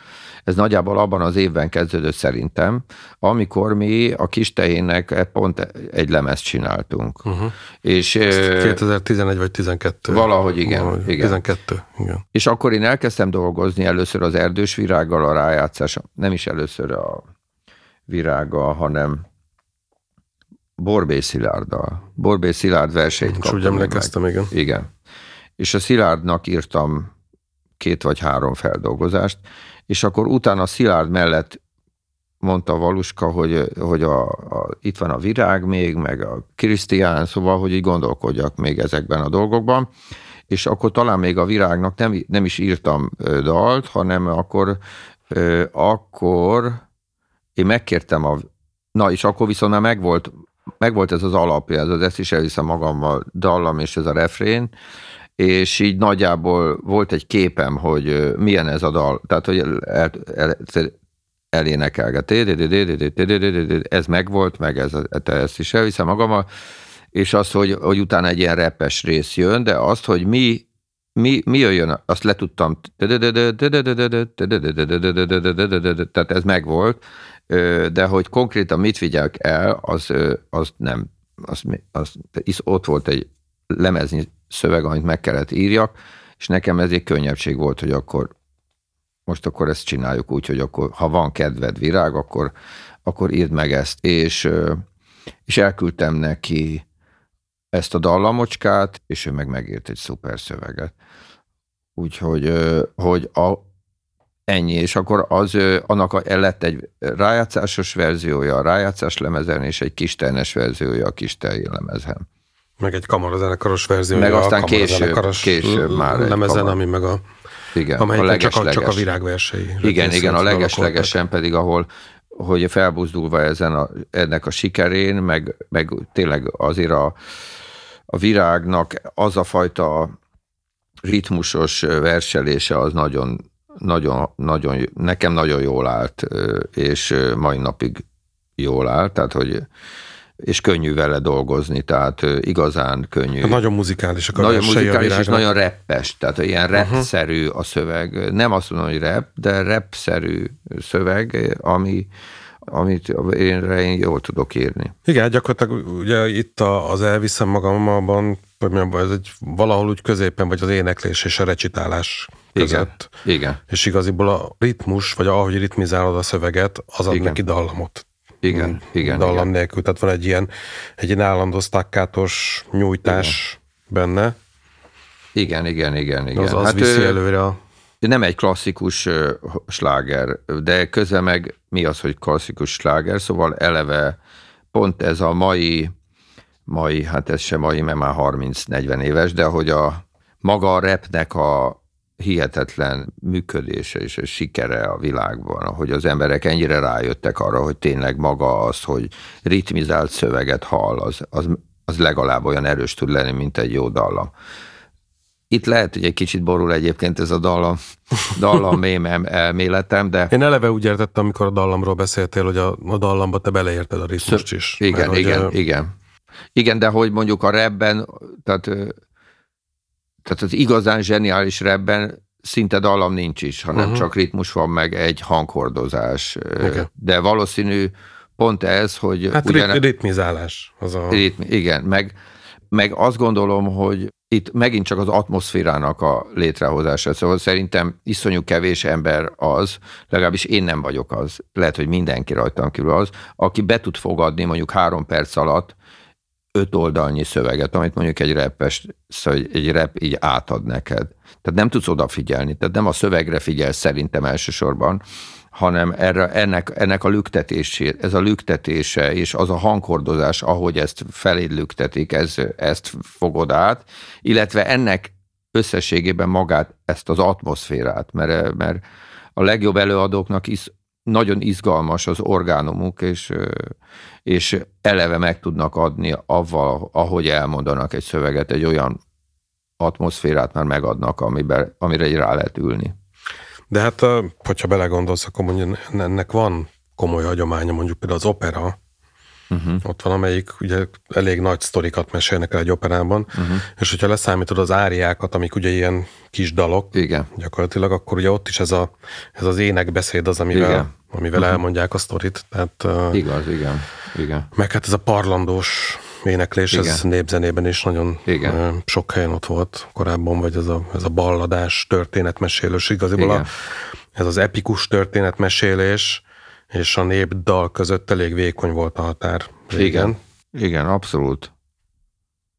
ez nagyjából abban az évben kezdődött szerintem, amikor mi a kis tehénnek pont egy lemezt csináltunk. Uh-huh.
És, 2011 vagy 12.
Valahogy igen, valahogy
igen. 12, igen.
És akkor én elkezdtem dolgozni először az erdős virággal a rájátszás, nem is először a virággal, hanem Borbé Szilárddal. Borbé Szilárd verseit
kaptam. És úgy emlékeztem, igen.
Igen. És a Szilárdnak írtam két vagy három feldolgozást, és akkor utána Szilárd mellett mondta Valuska, hogy, hogy a, a, itt van a virág még, meg a Krisztián, szóval, hogy így gondolkodjak még ezekben a dolgokban, és akkor talán még a virágnak nem, nem is írtam dalt, hanem akkor, akkor én megkértem a, na és akkor viszont már megvolt, megvolt ez az alapja, ez az ezt is elviszem magammal dallam és ez a refrén, és így nagyjából volt egy képem, hogy milyen ez a dal, tehát hogy el, el, elénekelget, ez megvolt, meg ez, ezt is elviszem magammal, és az, hogy, hogy utána egy ilyen repes rész jön, de azt, hogy mi, mi, mi jöjjön, azt letudtam, tehát ez megvolt, de hogy konkrétan mit vigyek el, az, az nem, az, az, az, ott volt egy lemezni szöveg, amit meg kellett írjak, és nekem ez egy könnyebbség volt, hogy akkor most akkor ezt csináljuk úgy, hogy akkor, ha van kedved virág, akkor, akkor írd meg ezt. És, és elküldtem neki ezt a dallamocskát, és ő meg megírt egy szuper szöveget. Úgyhogy hogy a, ennyi, és akkor az, annak a, lett egy rájátszásos verziója a rájátszás lemezen, és egy kisternes verziója a kisterji lemezen.
Meg egy kamarazenekaros verzió.
Meg aztán később, később már
lemezen, ami meg a
igen,
a csak, a, csak a virágversei.
Igen, igen, a legeslegesen pedig, ahol hogy felbuzdulva ezen a, ennek a sikerén, meg, meg tényleg azért a, a virágnak az a fajta ritmusos verselése az nagyon, nagyon, nagyon, nekem nagyon jól állt, és mai napig jól áll, tehát hogy és könnyű vele dolgozni, tehát igazán könnyű.
Hát nagyon muzikális
a Nagyon muzikális és nagyon reppes, tehát ilyen repszerű a szöveg. Nem azt mondom, hogy rep, de repszerű szöveg, ami, amit én, én jól tudok írni.
Igen, gyakorlatilag ugye itt az elviszem magamban, ez egy valahol úgy középen, vagy az éneklés és a recitálás között.
Igen, igen.
És igaziból a ritmus, vagy ahogy ritmizálod a szöveget, az ad igen. neki dallamot.
Igen, mm, igen.
Dallam
igen.
nélkül, tehát van egy ilyen, egy ilyen állandó stakkátos nyújtás igen. benne.
Igen, igen, igen, igen.
Az, az hát viszi ő, előre a...
nem egy klasszikus sláger, de közben meg mi az, hogy klasszikus sláger, szóval eleve pont ez a mai, mai, hát ez sem mai, mert már 30-40 éves, de hogy a maga a repnek a hihetetlen működése és a sikere a világban, hogy az emberek ennyire rájöttek arra, hogy tényleg maga az, hogy ritmizált szöveget hall, az, az, az legalább olyan erős tud lenni, mint egy jó dallam. Itt lehet, hogy egy kicsit borul egyébként ez a dallam, dallam mém elméletem, de...
Én eleve úgy értettem, amikor a dallamról beszéltél, hogy a, a dallamba te beleérted a ritmust is.
Igen, mert, igen, hogy, igen. Igen, de hogy mondjuk a rebben, tehát, tehát az igazán zseniális rebben szinte dallam nincs is, hanem uh-huh. csak ritmus van, meg egy hanghordozás. Okay. De valószínű pont ez, hogy...
Hát ugyan, ritmizálás. Az a...
ritmi, igen, meg, meg azt gondolom, hogy itt megint csak az atmoszférának a létrehozása. Szóval szerintem iszonyú kevés ember az, legalábbis én nem vagyok az, lehet, hogy mindenki rajtam kívül az, aki be tud fogadni mondjuk három perc alatt öt oldalnyi szöveget, amit mondjuk egy repes, szóval egy rep így átad neked. Tehát nem tudsz odafigyelni, tehát nem a szövegre figyelsz szerintem elsősorban, hanem erre, ennek, ennek a lüktetését, ez a lüktetése és az a hangkordozás, ahogy ezt feléd lüktetik, ez, ezt fogod át, illetve ennek összességében magát, ezt az atmoszférát, mert, mert a legjobb előadóknak is nagyon izgalmas az orgánumuk, és, és eleve meg tudnak adni avval, ahogy elmondanak egy szöveget, egy olyan atmoszférát már megadnak, amiben, amire rá lehet ülni.
De hát, hogyha belegondolsz, akkor mondjuk ennek van komoly hagyománya, mondjuk például az opera, Uh-huh. Ott van, amelyik ugye elég nagy sztorikat mesélnek el egy operában, uh-huh. és hogyha leszámítod az áriákat, amik ugye ilyen kis dalok,
Igen.
gyakorlatilag, akkor ugye ott is ez, a, ez az énekbeszéd az, amivel, igen. amivel uh-huh. elmondják a sztorit. Tehát,
Igaz, igen. igen.
Meg hát ez a parlandós éneklés, Igen. ez népzenében is nagyon Igen. sok helyen ott volt korábban, vagy ez a, ez a balladás, történetmesélés. Igaziból a, ez az epikus történetmesélés és a népdal között elég vékony volt a határ.
Régen. Igen, igen, abszolút.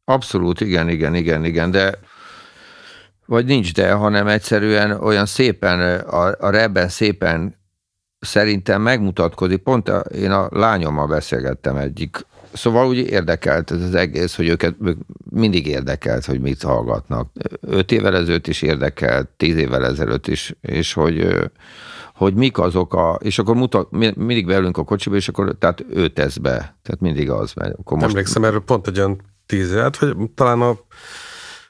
Abszolút, igen, igen, igen, igen, de vagy nincs de, hanem egyszerűen olyan szépen, a, a rebben szépen szerintem megmutatkozik. Pont a, én a lányommal beszélgettem egyik Szóval úgy érdekelt ez az egész, hogy őket mindig érdekelt, hogy mit hallgatnak. Öt évvel ezelőtt is érdekelt, tíz évvel ezelőtt is, és hogy, hogy mik azok a, és akkor mutat, mindig beülünk a kocsiba, és akkor tehát ő tesz be, tehát mindig az. Mert akkor
most... Emlékszem erről pont egy olyan tíz évet, vagy talán a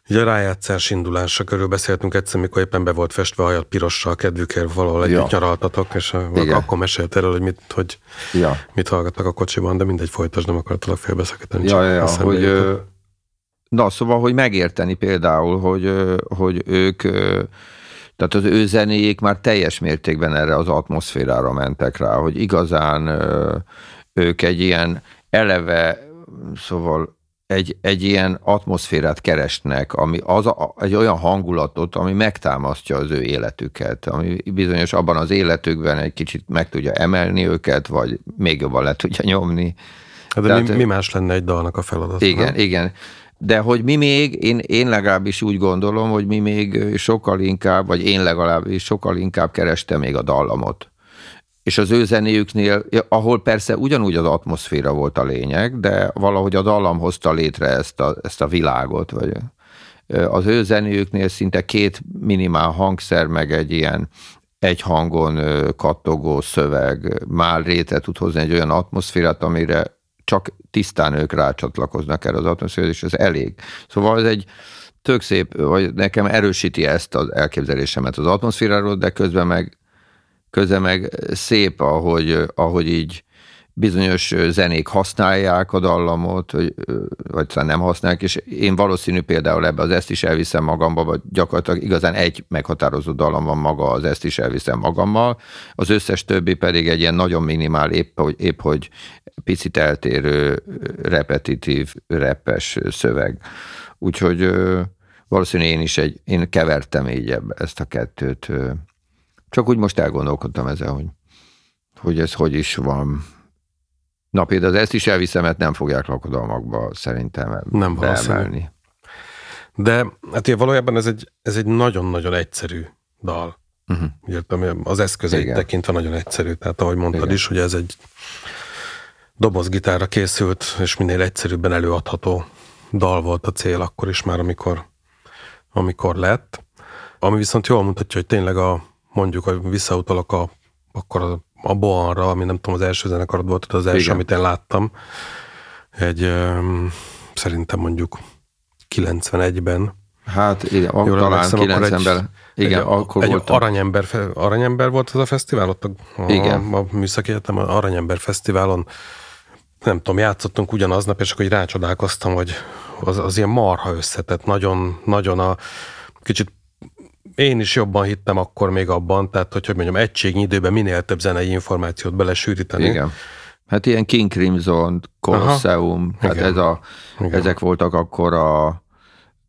Ugye a rájátszás indulása körül beszéltünk egyszer, mikor éppen be volt festve hajat pirossal kedvükért valahol együtt ja. nyaraltatok, és Igen. akkor mesélt erről, hogy mit, hogy ja. mit hallgatnak a kocsiban, de mindegy folytasd, nem akartalak félbeszakítani.
Ja, ja, ja hogy, na, szóval, hogy megérteni például, hogy, hogy ők tehát az ő zenéjék már teljes mértékben erre az atmoszférára mentek rá, hogy igazán ők egy ilyen eleve, szóval egy, egy ilyen atmoszférát keresnek, ami az a, egy olyan hangulatot, ami megtámasztja az ő életüket, ami bizonyos abban az életükben egy kicsit meg tudja emelni őket, vagy még jobban le tudja nyomni.
Hát de Tehát, mi, mi más lenne egy dalnak a feladata?
Igen, nem? igen. De hogy mi még, én, én legalábbis úgy gondolom, hogy mi még sokkal inkább, vagy én legalábbis sokkal inkább kerestem még a dallamot. És az ő zenéjüknél, ahol persze ugyanúgy az atmoszféra volt a lényeg, de valahogy a dallam hozta létre ezt a, ezt a világot, vagy az ő zenéjüknél szinte két minimál hangszer, meg egy ilyen egy hangon kattogó szöveg már réte tud hozni egy olyan atmoszférát, amire csak tisztán ők rácsatlakoznak erre az atmoszférára, és ez elég. Szóval ez egy tök szép, vagy nekem erősíti ezt az elképzelésemet az atmoszféráról, de közben meg közben meg szép, ahogy, ahogy így bizonyos zenék használják a dallamot, vagy, vagy talán nem használják, és én valószínű például ebbe az ezt is elviszem magamba, vagy gyakorlatilag igazán egy meghatározó dallam van maga, az ezt is elviszem magammal, az összes többi pedig egy ilyen nagyon minimál, épp hogy, épp hogy picit eltérő, repetitív, repes szöveg. Úgyhogy valószínű én is egy, én kevertem így ezt a kettőt csak úgy most elgondolkodtam ezen, hogy, hogy ez hogy is van. Na például ezt is elviszem, mert nem fogják lakodalmakba szerintem nem beemelni.
De hát ugye valójában ez egy, ez egy nagyon-nagyon egyszerű dal. Uh-huh. az eszközeit Igen. tekintve nagyon egyszerű. Tehát ahogy mondtad Igen. is, hogy ez egy dobozgitárra készült, és minél egyszerűbben előadható dal volt a cél akkor is már, amikor, amikor lett. Ami viszont jól mutatja, hogy tényleg a, mondjuk, hogy visszautalok a, akkor a, a Boanra, ami nem tudom, az első zenekarod volt, az első, Igen. amit én láttam, egy um, szerintem mondjuk 91-ben.
Hát igen, Jól talán 90-ben. Igen,
egy, akkor egy voltam. Aranyember, Aranyember volt az a fesztivál ott a,
igen.
a, a Műszaki Egyetem, Aranyember Fesztiválon. Nem tudom, játszottunk ugyanaznap, és akkor így rácsodálkoztam, hogy az, az ilyen marha összetett, nagyon, nagyon a kicsit én is jobban hittem akkor még abban, tehát hogy, hogy mondjam, egységnyi időben minél több zenei információt belesűríteni.
Igen. Hát ilyen King Crimson, Colosseum, Aha. hát ez a, Igen. ezek voltak akkor a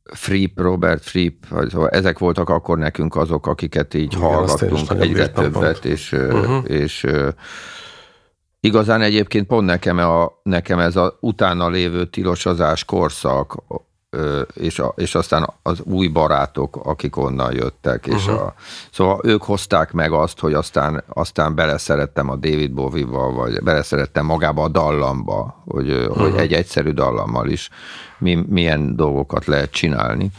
Fripp, Robert Fripp, szóval ezek voltak akkor nekünk azok, akiket így Igen, hallgattunk egyre többet, és, uh-huh. és igazán egyébként pont nekem, a, nekem ez a utána lévő tilosozás korszak, és, a, és aztán az új barátok, akik onnan jöttek, és uh-huh. a, szóval ők hozták meg azt, hogy aztán, aztán beleszerettem a David Bowie-val, vagy beleszerettem magába a dallamba, hogy, uh-huh. hogy egy egyszerű dallammal is mi, milyen dolgokat lehet csinálni.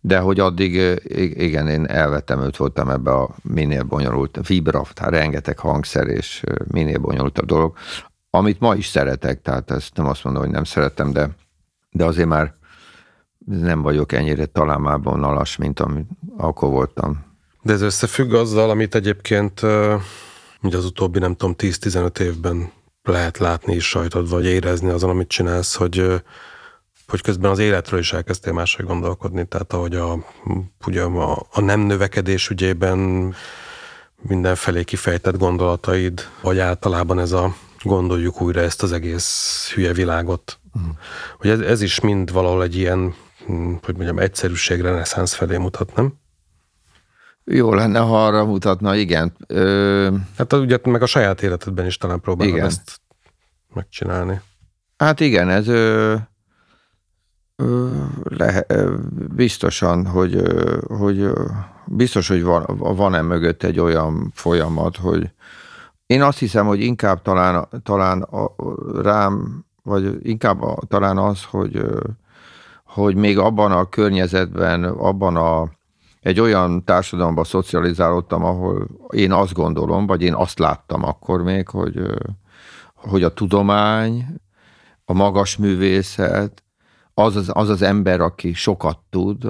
De hogy addig, igen, én elvettem őt, voltam ebbe a minél bonyolult, vibra, tehát rengeteg hangszer és minél bonyolultabb dolog, amit ma is szeretek, tehát ezt nem azt mondom, hogy nem szerettem, de, de azért már nem vagyok ennyire talán alas, mint amit akkor voltam.
De ez összefügg azzal, amit egyébként ugye az utóbbi, nem tudom, 10-15 évben lehet látni is sajtod, vagy érezni azon, amit csinálsz, hogy, hogy közben az életről is elkezdtél máshogy gondolkodni, tehát ahogy a, ugye a, a nem növekedés ügyében mindenfelé kifejtett gondolataid, vagy általában ez a gondoljuk újra ezt az egész hülye világot. Uh-huh. Hogy ez, ez is mind valahol egy ilyen hogy mondjam, egyszerűség reneszánsz felé mutat, nem?
Jó lenne, ha arra mutatna, igen. Ö...
Hát ugye meg a saját életedben is talán próbálod igen. ezt megcsinálni.
Hát igen, ez ö, ö, le, ö, biztosan, hogy, ö, hogy biztos, hogy van, van-e mögött egy olyan folyamat, hogy én azt hiszem, hogy inkább talán, talán a, rám, vagy inkább a, talán az, hogy hogy még abban a környezetben, abban a egy olyan társadalomban szocializálódtam, ahol én azt gondolom, vagy én azt láttam akkor még, hogy, hogy a tudomány, a magas művészet, az az, az az ember, aki sokat tud,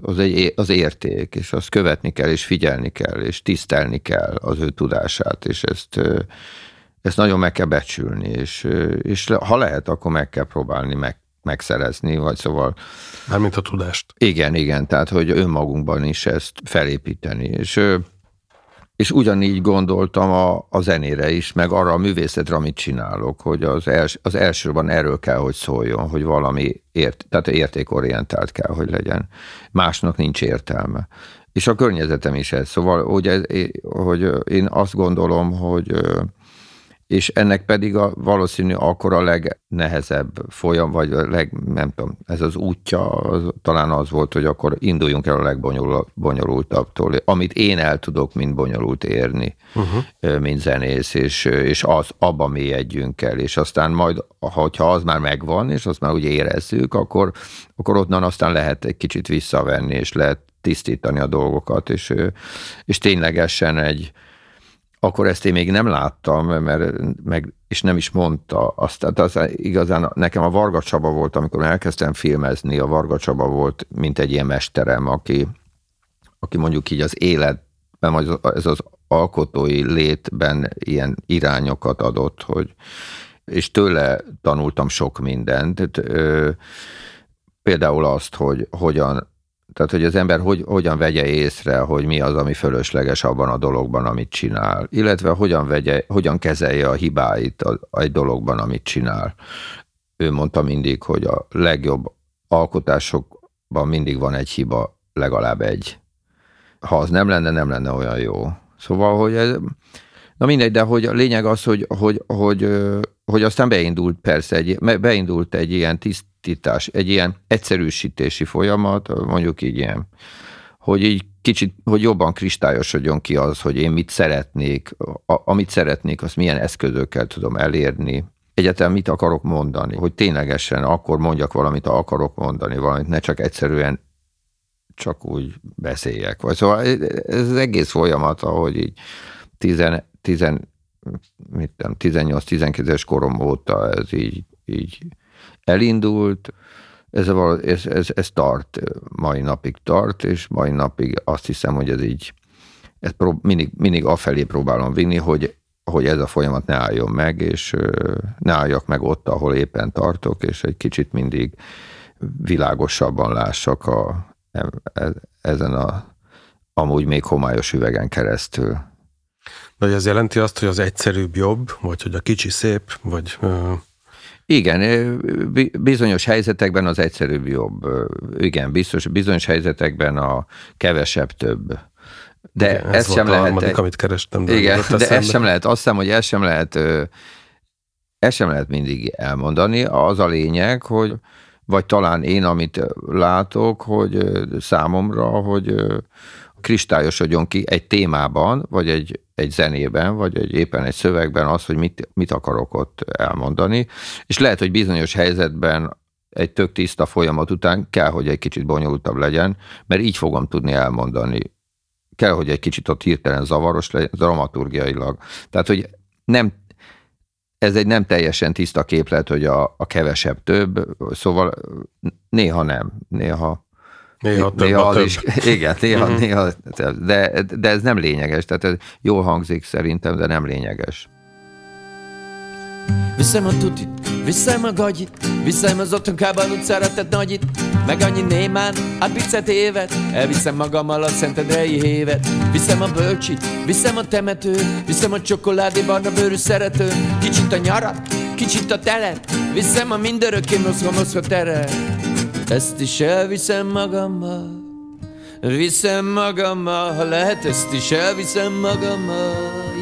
az, egy, az érték, és azt követni kell, és figyelni kell, és tisztelni kell az ő tudását, és ezt, ezt nagyon meg kell becsülni, és, és ha lehet, akkor meg kell próbálni meg megszerezni, vagy szóval...
Mármint a tudást.
Igen, igen, tehát hogy önmagunkban is ezt felépíteni, és és ugyanígy gondoltam a, a zenére is, meg arra a művészetre, amit csinálok, hogy az, els, az elsőben erről kell, hogy szóljon, hogy valami ért, tehát értékorientált kell, hogy legyen. Másnak nincs értelme. És a környezetem is ez. Szóval, hogy, ez, hogy én azt gondolom, hogy és ennek pedig a, valószínű akkor a legnehezebb folyam, vagy a leg, nem tudom, ez az útja az, talán az volt, hogy akkor induljunk el a legbonyolultabbtól, amit én el tudok, mint bonyolult érni, uh-huh. mint zenész, és, és az, abba mélyedjünk el, és aztán majd, hogyha az már megvan, és azt már úgy érezzük, akkor, akkor onnan aztán lehet egy kicsit visszavenni, és lehet tisztítani a dolgokat, és, és ténylegesen egy, akkor ezt én még nem láttam, mert meg, és nem is mondta azt. Tehát az igazán nekem a Varga Csaba volt, amikor elkezdtem filmezni, a Varga Csaba volt, mint egy ilyen mesterem, aki, aki mondjuk így az életben, vagy ez az alkotói létben ilyen irányokat adott, hogy és tőle tanultam sok mindent. Például azt, hogy hogyan tehát, hogy az ember hogy, hogyan vegye észre, hogy mi az, ami fölösleges abban a dologban, amit csinál, illetve hogyan, vegye, hogyan kezelje a hibáit a, egy dologban, amit csinál. Ő mondta mindig, hogy a legjobb alkotásokban mindig van egy hiba, legalább egy. Ha az nem lenne, nem lenne olyan jó. Szóval, hogy ez, na mindegy, de hogy a lényeg az, hogy, hogy, hogy, hogy aztán beindult persze, egy, beindult egy ilyen tisztítás, egy ilyen egyszerűsítési folyamat, mondjuk így ilyen, hogy így kicsit, hogy jobban kristályosodjon ki az, hogy én mit szeretnék, a, amit szeretnék, azt milyen eszközökkel tudom elérni, egyetem mit akarok mondani, hogy ténylegesen akkor mondjak valamit, ha akarok mondani valamit, ne csak egyszerűen csak úgy beszéljek. Vagy szóval ez az egész folyamat, ahogy így 10, 10, 18-19-es korom óta ez így, így elindult, ez, ez, ez, ez tart, mai napig tart, és mai napig azt hiszem, hogy ez így, ez prób- mindig, mindig afelé próbálom vinni, hogy, hogy ez a folyamat ne álljon meg, és ne álljak meg ott, ahol éppen tartok, és egy kicsit mindig világosabban lássak a, e, e, ezen a amúgy még homályos üvegen keresztül.
De ez jelenti azt, hogy az egyszerűbb jobb, vagy hogy a kicsi szép, vagy...
Igen, bizonyos helyzetekben az egyszerűbb jobb. Igen, biztos, bizonyos helyzetekben a kevesebb több. De igen, ez, ez sem lehet.
Harmadik, amit kerestem.
De igen, de ez sem lehet. Azt hiszem, hogy ez sem lehet, ez sem lehet mindig elmondani. Az a lényeg, hogy vagy talán én, amit látok, hogy számomra, hogy kristályosodjon ki egy témában, vagy egy, egy zenében, vagy egy, éppen egy szövegben az, hogy mit, mit akarok ott elmondani. És lehet, hogy bizonyos helyzetben egy tök tiszta folyamat után kell, hogy egy kicsit bonyolultabb legyen, mert így fogom tudni elmondani. Kell, hogy egy kicsit ott hirtelen zavaros legyen, dramaturgiailag. Tehát, hogy nem, ez egy nem teljesen tiszta képlet, hogy a, a kevesebb több, szóval néha nem, néha
Néha, több néha az több. is,
igen, néha, uh-huh. néha, de, de ez nem lényeges, tehát ez jól hangzik szerintem, de nem lényeges.
Viszem a tutit, viszem a gagyit, viszem az otthonkában utcára tett nagyit, meg annyi némán, a bicet évet, elviszem magammal a Szentendrei hévet, viszem a bölcsit, viszem a temetőt, viszem a csokoládé barna bőrű szerető, kicsit a nyarat, kicsit a telet, viszem a mindörökké moszva moszva teret. Ezt is elviszem magammal Viszem magammal, ha lehet, ezt is elviszem magammal.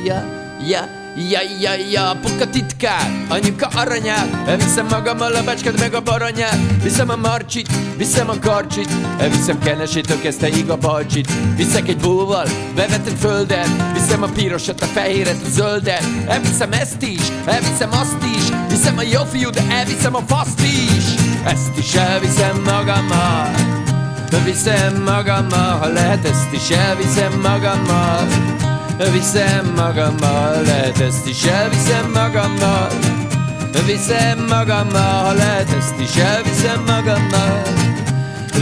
Ja, ja, ja, ja, ja, apuka titkár, anyuka aranyát Elviszem magammal a becsked meg a baranyát Viszem a marcsit, viszem a karcsit. Elviszem kenesétől kezdte ég a balcsit. Viszek egy búval, bevetett földet. Viszem a pirosat, a fehéret, a zöldet. Elviszem ezt is, elviszem azt is. Viszem a jó fiú, de elviszem a faszt is. Ezt is elviszem magammal. Viszem magammal, ha lehet ezt is elviszem magammal Viszem magammal, lehet ezt is elviszem magammal. Viszem magammal, ha lehet ezt is elviszem magammal.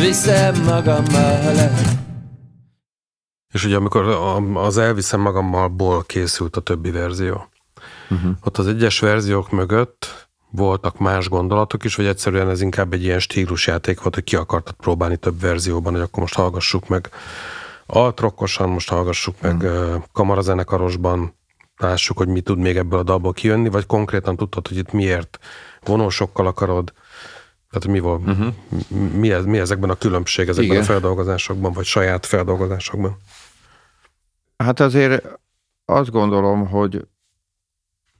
Viszem magammal, ha lehet.
És ugye amikor az elviszem magammalból készült a többi verzió, uh-huh. ott az egyes verziók mögött voltak más gondolatok is, vagy egyszerűen ez inkább egy ilyen stílusjáték volt, hogy ki akartad próbálni több verzióban, hogy akkor most hallgassuk meg altrokkosan, most hallgassuk meg hmm. kamarazenekarosban, lássuk, hogy mi tud még ebből a dalból kijönni, vagy konkrétan tudtad, hogy itt miért vonósokkal akarod, tehát mi, volt, uh-huh. mi, ez, mi ezekben a különbség ezekben Igen. a feldolgozásokban, vagy saját feldolgozásokban?
Hát azért azt gondolom, hogy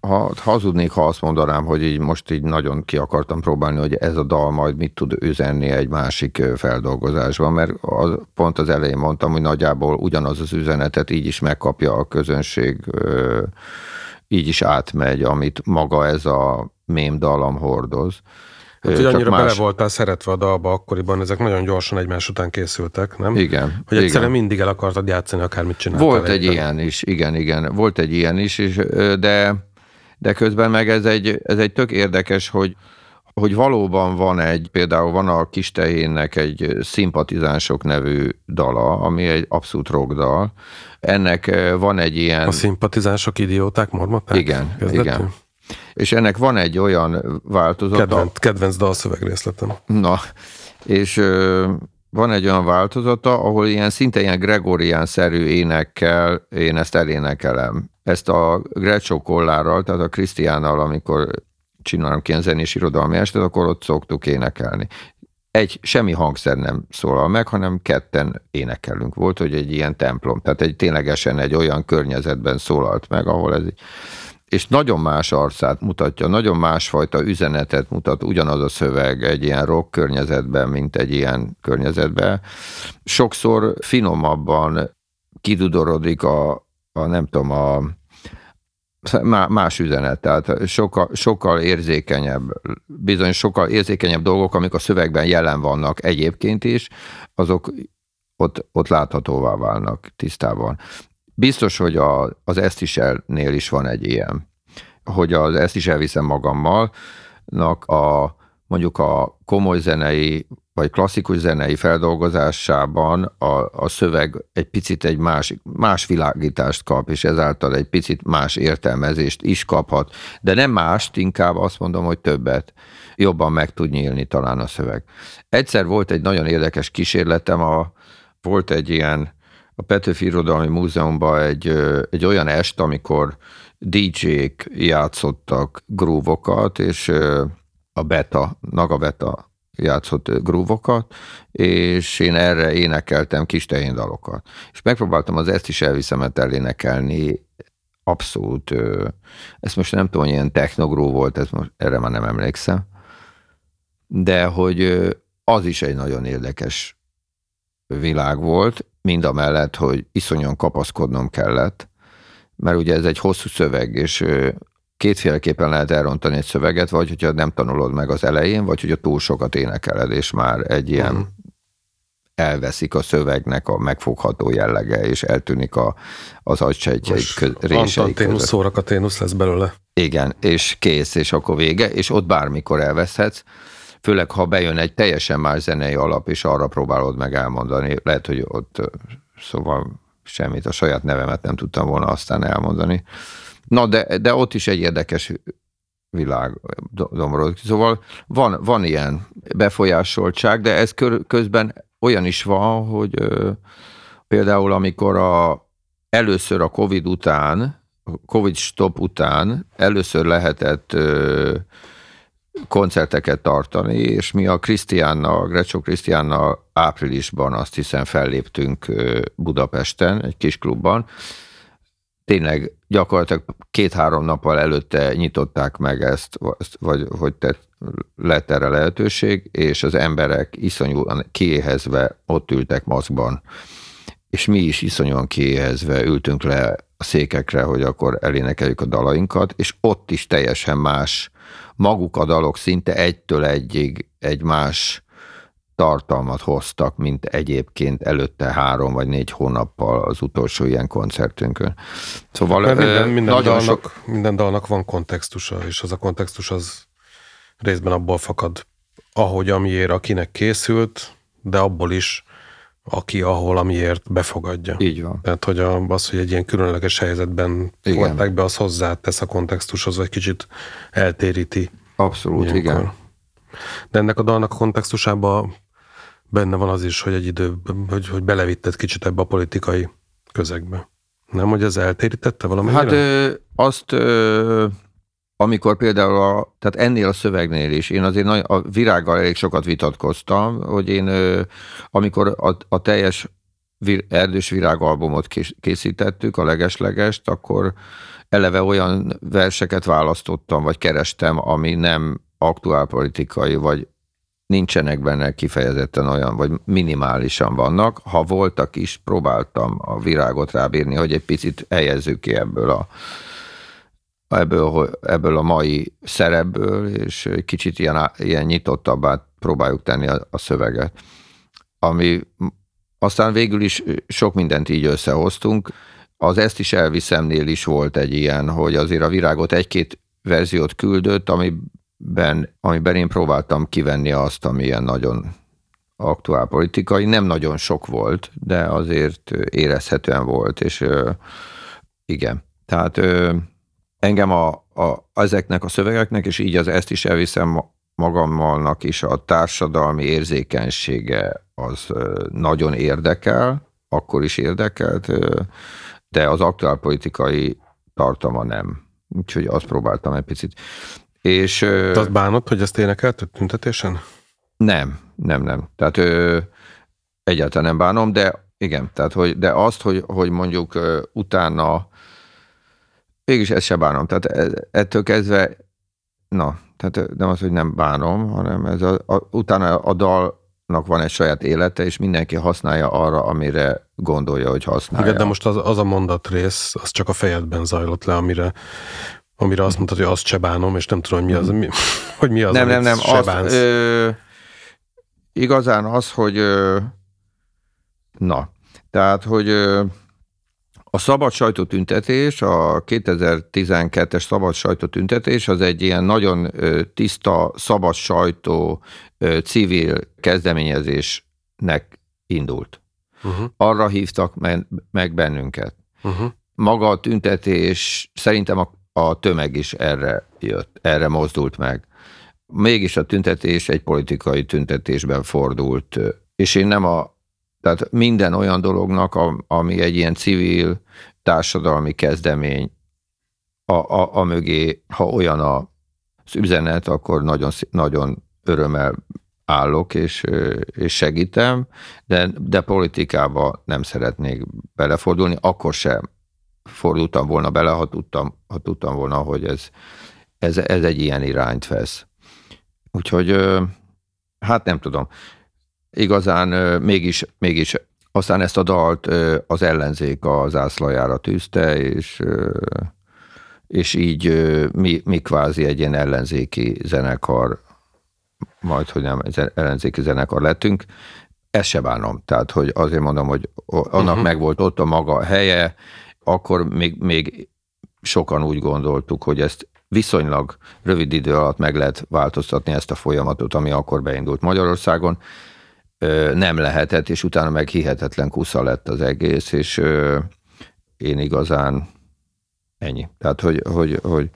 ha hazudnék, ha azt mondanám, hogy így most így nagyon ki akartam próbálni, hogy ez a dal majd mit tud üzenni egy másik feldolgozásban, mert az, pont az elején mondtam, hogy nagyjából ugyanaz az üzenetet így is megkapja a közönség, így is átmegy, amit maga ez a mém dalam hordoz.
Hát, hogy annyira más... bele voltál szeretve a dalba akkoriban, ezek nagyon gyorsan egymás után készültek, nem?
Igen.
Hogy egyszerűen igen. mindig el akartad játszani, akármit csináltál.
Volt egy ilyen is, igen, igen. Volt egy ilyen is, és, de de közben meg ez egy, ez egy tök érdekes, hogy hogy valóban van egy, például van a Kistehénnek egy Szimpatizánsok nevű dala, ami egy abszolút rockdal. Ennek eh, van egy ilyen...
A szimpatizánsok idióták mormaták?
Igen, Kezdetünk? igen. És ennek van egy olyan változata...
Kedvenc, kedvenc dalszövegrészletem.
Na, és van egy olyan változata, ahol ilyen szinte ilyen Gregorián-szerű énekkel én ezt elénekelem. Ezt a Greccio Kollárral, tehát a Krisztiánnal, amikor csinálom ki zenés irodalmi estet, akkor ott szoktuk énekelni. Egy, semmi hangszer nem szólal meg, hanem ketten énekelünk. Volt, hogy egy ilyen templom, tehát egy ténylegesen egy olyan környezetben szólalt meg, ahol ez és nagyon más arcát mutatja, nagyon másfajta üzenetet mutat ugyanaz a szöveg egy ilyen rock környezetben, mint egy ilyen környezetben. Sokszor finomabban kidudorodik a, a nem tudom, a más üzenet, tehát sokkal, sokkal érzékenyebb, bizony sokkal érzékenyebb dolgok, amik a szövegben jelen vannak egyébként is, azok ott, ott láthatóvá válnak tisztában. Biztos, hogy a, az ezt is elnél is van egy ilyen, hogy az ezt is elviszem magammal, a, mondjuk a komoly zenei vagy klasszikus zenei feldolgozásában a, a szöveg egy picit egy más, más világítást kap, és ezáltal egy picit más értelmezést is kaphat. De nem mást, inkább azt mondom, hogy többet. Jobban meg tud nyílni talán a szöveg. Egyszer volt egy nagyon érdekes kísérletem, a, volt egy ilyen a Petőfi Irodalmi Múzeumban egy, egy olyan est, amikor DJ-k játszottak grúvokat, és a Beta, Naga Beta játszott grúvokat, és én erre énekeltem kis dalokat. És megpróbáltam az ezt is elviszemet elénekelni, abszolút, ezt most nem tudom, hogy ilyen technogró volt, ez most, erre már nem emlékszem, de hogy az is egy nagyon érdekes világ volt, mind a mellett, hogy iszonyan kapaszkodnom kellett, mert ugye ez egy hosszú szöveg, és kétféleképpen lehet elrontani egy szöveget, vagy hogyha nem tanulod meg az elején, vagy hogyha túl sokat énekeled, és már egy ilyen uh-huh. elveszik a szövegnek a megfogható jellege, és eltűnik a, az agysejtjeik rései
között. szórakaténusz lesz belőle.
Igen, és kész, és akkor vége, és ott bármikor elveszhetsz főleg ha bejön egy teljesen más zenei alap, és arra próbálod meg elmondani, lehet, hogy ott szóval semmit, a saját nevemet nem tudtam volna aztán elmondani. Na, de, de ott is egy érdekes világ domorodik. Szóval van, van ilyen befolyásoltság, de ez közben olyan is van, hogy ö, például amikor a, először a Covid után, Covid stop után először lehetett ö, koncerteket tartani, és mi a Krisztiánnal, Grecsó Krisztiánnal áprilisban azt hiszem felléptünk Budapesten, egy kis klubban. Tényleg gyakorlatilag két-három nappal előtte nyitották meg ezt, vagy hogy tett, lett erre lehetőség, és az emberek iszonyúan kiéhezve ott ültek maszkban, és mi is iszonyúan kiéhezve ültünk le a székekre, hogy akkor elénekeljük a dalainkat, és ott is teljesen más. Maguk a dalok szinte egytől egyig egy más tartalmat hoztak, mint egyébként előtte három vagy négy hónappal az utolsó ilyen koncertünkön.
Szóval minden, minden, nagyon dalnak, sok... minden dalnak van kontextusa, és az a kontextus az részben abból fakad, ahogy amiért akinek készült, de abból is, aki ahol amiért befogadja.
Így van.
Tehát, hogy az, hogy egy ilyen különleges helyzetben volták be, az hozzátesz a kontextushoz, vagy kicsit eltéríti.
Abszolút, ilyenkor. igen.
De ennek a dalnak a kontextusában benne van az is, hogy egy idő, hogy, hogy belevitted kicsit ebbe a politikai közegbe. Nem, hogy ez eltérítette valamennyire?
Hát ö, azt ö, amikor például a, tehát ennél a szövegnél is, én azért nagy, a virággal elég sokat vitatkoztam, hogy én amikor a, a teljes vir, erdős virágalbumot készítettük, a legeslegest, akkor eleve olyan verseket választottam, vagy kerestem, ami nem aktuálpolitikai, vagy nincsenek benne kifejezetten olyan, vagy minimálisan vannak. Ha voltak is, próbáltam a virágot rábírni, hogy egy picit helyezzük ki ebből a ebből, ebből a mai szerepből, és kicsit ilyen, ilyen nyitottabbá próbáljuk tenni a, a szöveget. Ami aztán végül is sok mindent így összehoztunk. Az ezt is elviszemnél is volt egy ilyen, hogy azért a virágot egy-két verziót küldött, amiben, amiben én próbáltam kivenni azt, ami ilyen nagyon aktuál politikai. Nem nagyon sok volt, de azért érezhetően volt, és igen. Tehát engem a, a, ezeknek a szövegeknek, és így az ezt is elviszem magammalnak is a társadalmi érzékenysége az nagyon érdekel, akkor is érdekelt, de az aktuálpolitikai tartalma nem. Úgyhogy azt próbáltam egy picit. És,
Te azt bánod, hogy ezt énekelt tüntetésen?
Nem, nem, nem. Tehát ö, egyáltalán nem bánom, de igen, tehát hogy, de azt, hogy, hogy mondjuk ö, utána mégis ezt se bánom. Tehát e, ettől kezdve, na, tehát nem az, hogy nem bánom, hanem ez a, a, utána a dalnak van egy saját élete, és mindenki használja arra, amire gondolja, hogy használja.
Igen, de most az, az a mondat rész, az csak a fejedben zajlott le, amire amire azt mondtad, hogy azt se bánom, és nem tudom, hogy mi az, mi, hogy mi az,
nem, nem, nem, azt, ö, igazán az, hogy ö, na, tehát, hogy ö, a szabad sajtótüntetés, a 2012-es szabad sajtótüntetés az egy ilyen nagyon tiszta, szabad sajtó civil kezdeményezésnek indult. Uh-huh. Arra hívtak meg bennünket. Uh-huh. Maga a tüntetés, szerintem a, a tömeg is erre jött, erre mozdult meg. Mégis a tüntetés egy politikai tüntetésben fordult, és én nem a tehát minden olyan dolognak, ami egy ilyen civil társadalmi kezdemény, a, a, a mögé, ha olyan a, az üzenet, akkor nagyon, nagyon örömmel állok és, és segítem, de, de politikába nem szeretnék belefordulni, akkor sem fordultam volna bele, ha tudtam, ha tudtam volna, hogy ez, ez, ez egy ilyen irányt vesz. Úgyhogy hát nem tudom igazán mégis, mégis aztán ezt a dalt az ellenzék a zászlajára tűzte, és, és így mi, mi kvázi egy ilyen ellenzéki zenekar, majd, hogy nem ellenzéki zenekar lettünk, ezt se bánom. Tehát, hogy azért mondom, hogy annak uh-huh. megvolt ott a maga helye, akkor még, még sokan úgy gondoltuk, hogy ezt viszonylag rövid idő alatt meg lehet változtatni ezt a folyamatot, ami akkor beindult Magyarországon nem lehetett, és utána meg hihetetlen kusza lett az egész, és én igazán ennyi. Tehát, hogy, hogy, hogy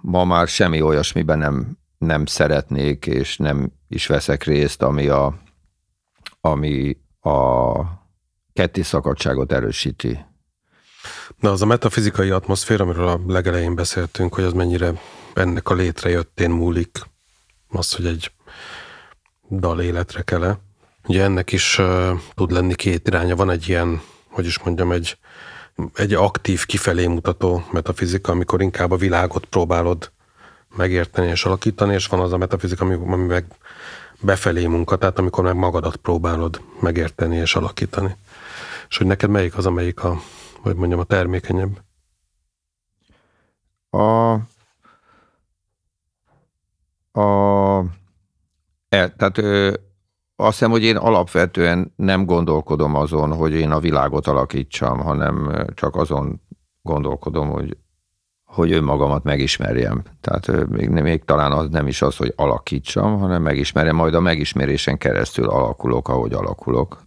ma már semmi olyasmiben nem, nem szeretnék, és nem is veszek részt, ami a, ami a ketté szakadságot erősíti.
Na, az a metafizikai atmoszféra, amiről a legelején beszéltünk, hogy az mennyire ennek a létrejöttén múlik, az, hogy egy dal életre kell Ugye ennek is uh, tud lenni két iránya. Van egy ilyen, hogy is mondjam, egy, egy aktív, kifelé mutató metafizika, amikor inkább a világot próbálod megérteni és alakítani, és van az a metafizika, ami, ami meg befelé munka, tehát amikor meg magadat próbálod megérteni és alakítani. És hogy neked melyik az, amelyik a, hogy mondjam, a termékenyebb?
A, a E, tehát ö, azt hiszem, hogy én alapvetően nem gondolkodom azon, hogy én a világot alakítsam, hanem csak azon gondolkodom, hogy, hogy önmagamat megismerjem. Tehát még, még talán az nem is az, hogy alakítsam, hanem megismerjem, majd a megismerésen keresztül alakulok, ahogy alakulok.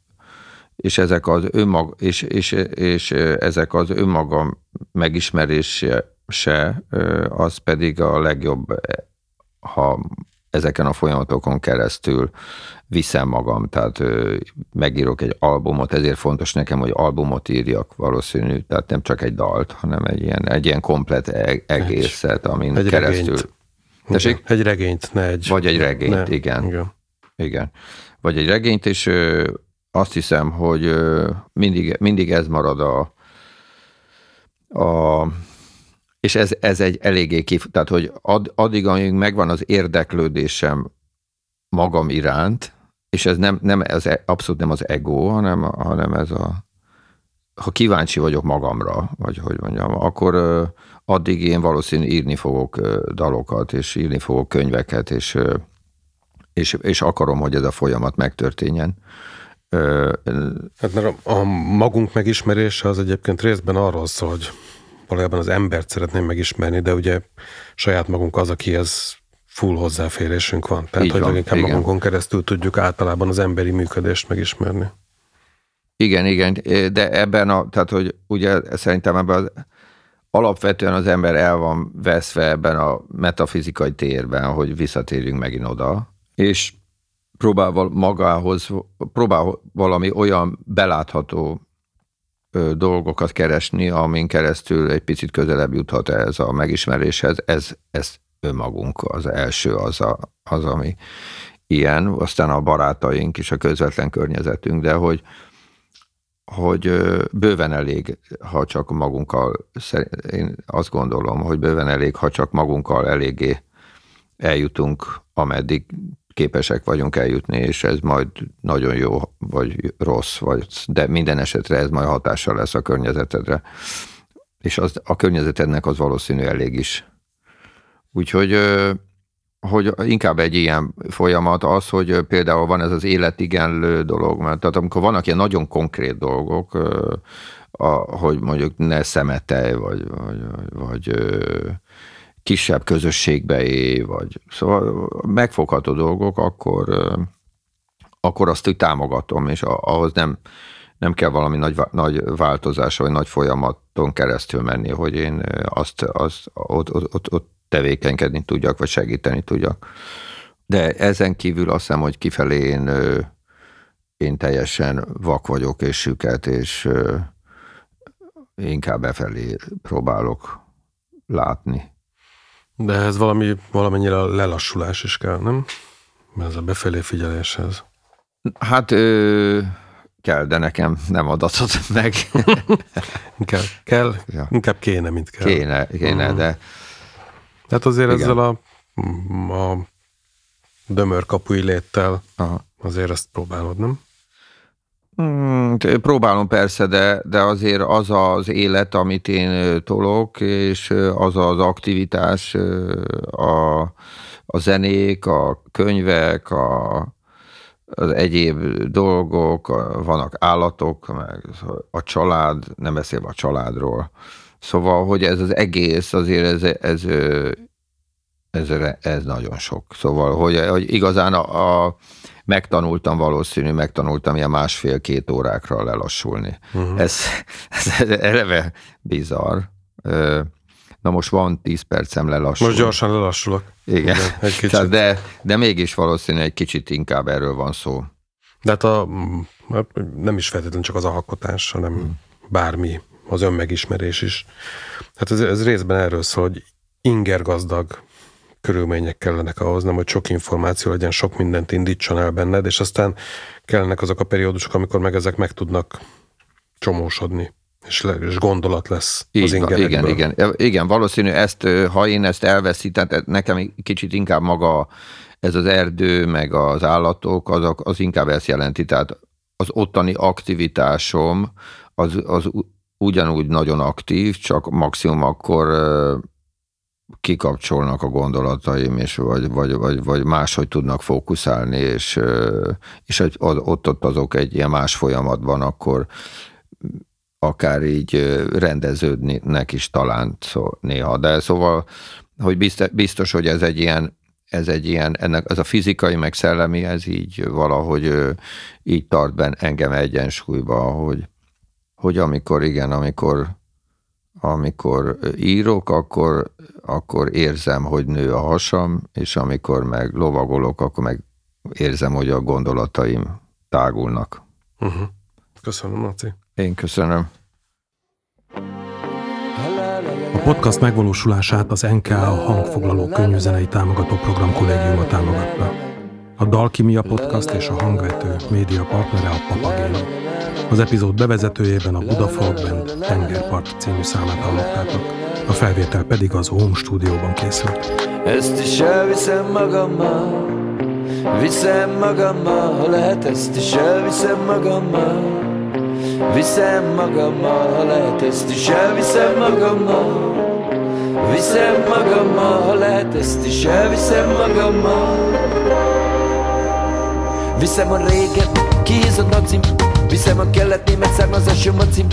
És ezek az önmag, és, és, és ezek az önmagam megismerése se, az pedig a legjobb, ha ezeken a folyamatokon keresztül viszem magam, tehát megírok egy albumot, ezért fontos nekem, hogy albumot írjak valószínű, tehát nem csak egy dalt, hanem egy ilyen, egy ilyen komplet e- egészet, amin egy keresztül...
Regényt. Egy regényt, ne egy...
Vagy egy regényt, ne. igen. igen. Igen. Vagy egy regényt, és azt hiszem, hogy mindig, mindig ez marad a, a és ez, ez egy eléggé kif, tehát hogy ad, addig, amíg megvan az érdeklődésem magam iránt, és ez nem, nem ez e, abszolút nem az ego, hanem, hanem ez a, ha kíváncsi vagyok magamra, vagy hogy mondjam, akkor addig én valószínű írni fogok dalokat, és írni fogok könyveket, és, és, és akarom, hogy ez a folyamat megtörténjen.
Hát mert a, a magunk megismerése az egyébként részben arról szól, hogy valójában az embert szeretném megismerni, de ugye saját magunk az, akihez full hozzáférésünk van. Tehát, Így hogy van, leginkább igen. magunkon keresztül tudjuk általában az emberi működést megismerni.
Igen, igen, de ebben a, tehát, hogy ugye szerintem ebben az, alapvetően az ember el van veszve ebben a metafizikai térben, hogy visszatérjünk megint oda, és próbál magához, próbál valami olyan belátható dolgokat keresni, amin keresztül egy picit közelebb juthat ez a megismeréshez. Ez, ez önmagunk az első, az, a, az, ami ilyen, aztán a barátaink és a közvetlen környezetünk, de hogy hogy bőven elég, ha csak magunkkal, én azt gondolom, hogy bőven elég, ha csak magunkkal eléggé eljutunk, ameddig képesek vagyunk eljutni, és ez majd nagyon jó, vagy rossz, vagy, de minden esetre ez majd hatással lesz a környezetedre. És az, a környezetednek az valószínű elég is. Úgyhogy hogy inkább egy ilyen folyamat az, hogy például van ez az életigenlő dolog, mert tehát amikor vannak ilyen nagyon konkrét dolgok, a, hogy mondjuk ne szemetej, vagy, vagy, vagy kisebb közösségbe élj, vagy szóval megfogható dolgok, akkor, akkor azt úgy támogatom, és ahhoz nem, nem kell valami nagy, nagy változás, vagy nagy folyamaton keresztül menni, hogy én azt, azt ott, ott, ott, ott tevékenykedni tudjak, vagy segíteni tudjak. De ezen kívül azt hiszem, hogy kifelé én, én teljesen vak vagyok, és süket, és inkább befelé próbálok látni.
De ez valami, valamennyire lelassulás is kell, nem? Ez a befelé figyeléshez.
Hát ö, kell, de nekem nem adatot meg.
inkább kell, ja. inkább kéne, mint kell.
Kéne, kéne, uh-huh. de
tehát azért Igen. ezzel a, a dömör kapui léttel Aha. azért ezt próbálod, nem?
Hmm, próbálom persze, de, de azért az az élet, amit én tolok, és az az aktivitás, a, a zenék, a könyvek, a, az egyéb dolgok, vannak állatok, meg a család, nem beszélve a családról, Szóval, hogy ez az egész azért ez, ez, ez, ez, ez nagyon sok. Szóval, hogy, hogy igazán a, a megtanultam valószínű, megtanultam ilyen másfél-két órákra lelassulni. Uh-huh. Ez, ez eleve bizarr. Na most van 10 percem lelassul.
Most gyorsan lelassulok.
Igen, Igen egy kicsit. Tehát de, de mégis valószínű egy kicsit inkább erről van szó.
De hát a, hát nem is feltétlenül csak az alkotás, hanem hmm. bármi az önmegismerés is. Hát ez, ez részben erről szól, hogy ingergazdag körülmények kellenek ahhoz, nem, hogy sok információ legyen, sok mindent indítson el benned, és aztán kellenek azok a periódusok, amikor meg ezek meg tudnak csomósodni, és, le, és gondolat lesz
Így, az Igen, igen, igen, valószínű ezt, ha én ezt elveszítem, nekem kicsit inkább maga ez az erdő, meg az állatok, azok, az inkább ezt jelenti, tehát az ottani aktivitásom az, az ugyanúgy nagyon aktív, csak maximum akkor kikapcsolnak a gondolataim, és vagy, vagy, vagy, vagy máshogy tudnak fókuszálni, és, és ott, ott azok egy ilyen más folyamatban, akkor akár így rendeződnek is talán szó, néha. De szóval, hogy biztos, hogy ez egy ilyen, ez egy ilyen, ennek, ez a fizikai meg szellemi, ez így valahogy így tart ben engem egyensúlyba, hogy, hogy amikor igen, amikor, amikor írok, akkor, akkor érzem, hogy nő a hasam, és amikor meg lovagolok, akkor meg érzem, hogy a gondolataim tágulnak.
Uh-huh. Köszönöm, Laci.
Én köszönöm.
A podcast megvalósulását az NKA hangfoglaló könyvzenei támogató program kollégiuma támogatta. A Dalkimia Podcast és a hangvető média partnere a Papagéno. Az epizód bevezetőjében a Budafolk Band Tengerpart című számát hallottátok. A felvétel pedig az Home stúdióban készült.
Ezt is elviszem magammal, viszem magammal, ha lehet, ezt is elviszem magammal. Viszem magammal, ha lehet, ezt is elviszem magammal. Viszem magammal, ha lehet, ezt is elviszem magammal. Viszem a régen, kiízott nacim, Viszem a kelet-német származású cím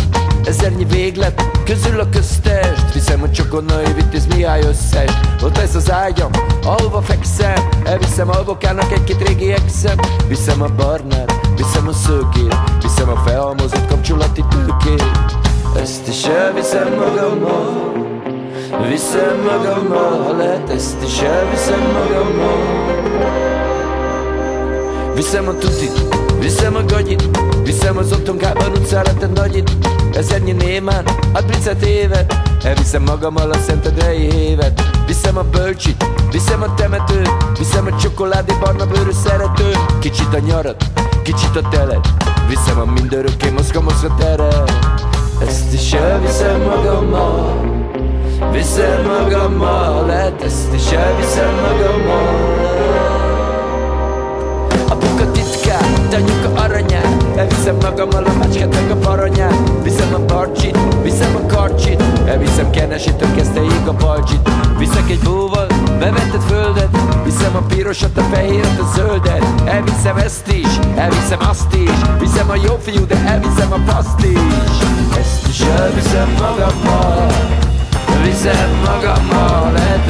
Ezernyi véglet, közül a köztest. Viszem a csokonai vitéz Mihály összes Ott ez az ágyam, ahova fekszem. Elviszem alvokának egy-két régi exem. Viszem a barnát, viszem a szőkét. Viszem a felhalmozott kapcsolati tőkét. Ezt is elviszem magammal. Viszem magammal, ha lehet ezt is elviszem magammal Viszem a tutit, viszem a gagyit Viszem az otthonkában utcára te nagyit. Ezernyi némán, a picet évet Elviszem magammal a szentedrei hévet. Viszem a bölcsit, viszem a temetőt Viszem a csokoládé barna bőrű szerető Kicsit a nyarat, kicsit a telet Viszem a mindörökké mozga mozga teret Ezt is elviszem magammal Viszem magammal, lehet ezt is elviszem magammal. mindannyiuk aranyát. Elviszem magammal a macskát, a paranyát Viszem a parcsit, viszem a karcsit. Elviszem kenesítől kezdteig a balcsit. Viszek egy búval, bevetett földet. Viszem a pirosat, a fehéret, a zöldet. Elviszem ezt is, elviszem azt is. Viszem a jó fiú, de elviszem a paszt is. Ezt is elviszem magammal. Viszem magammal, lehet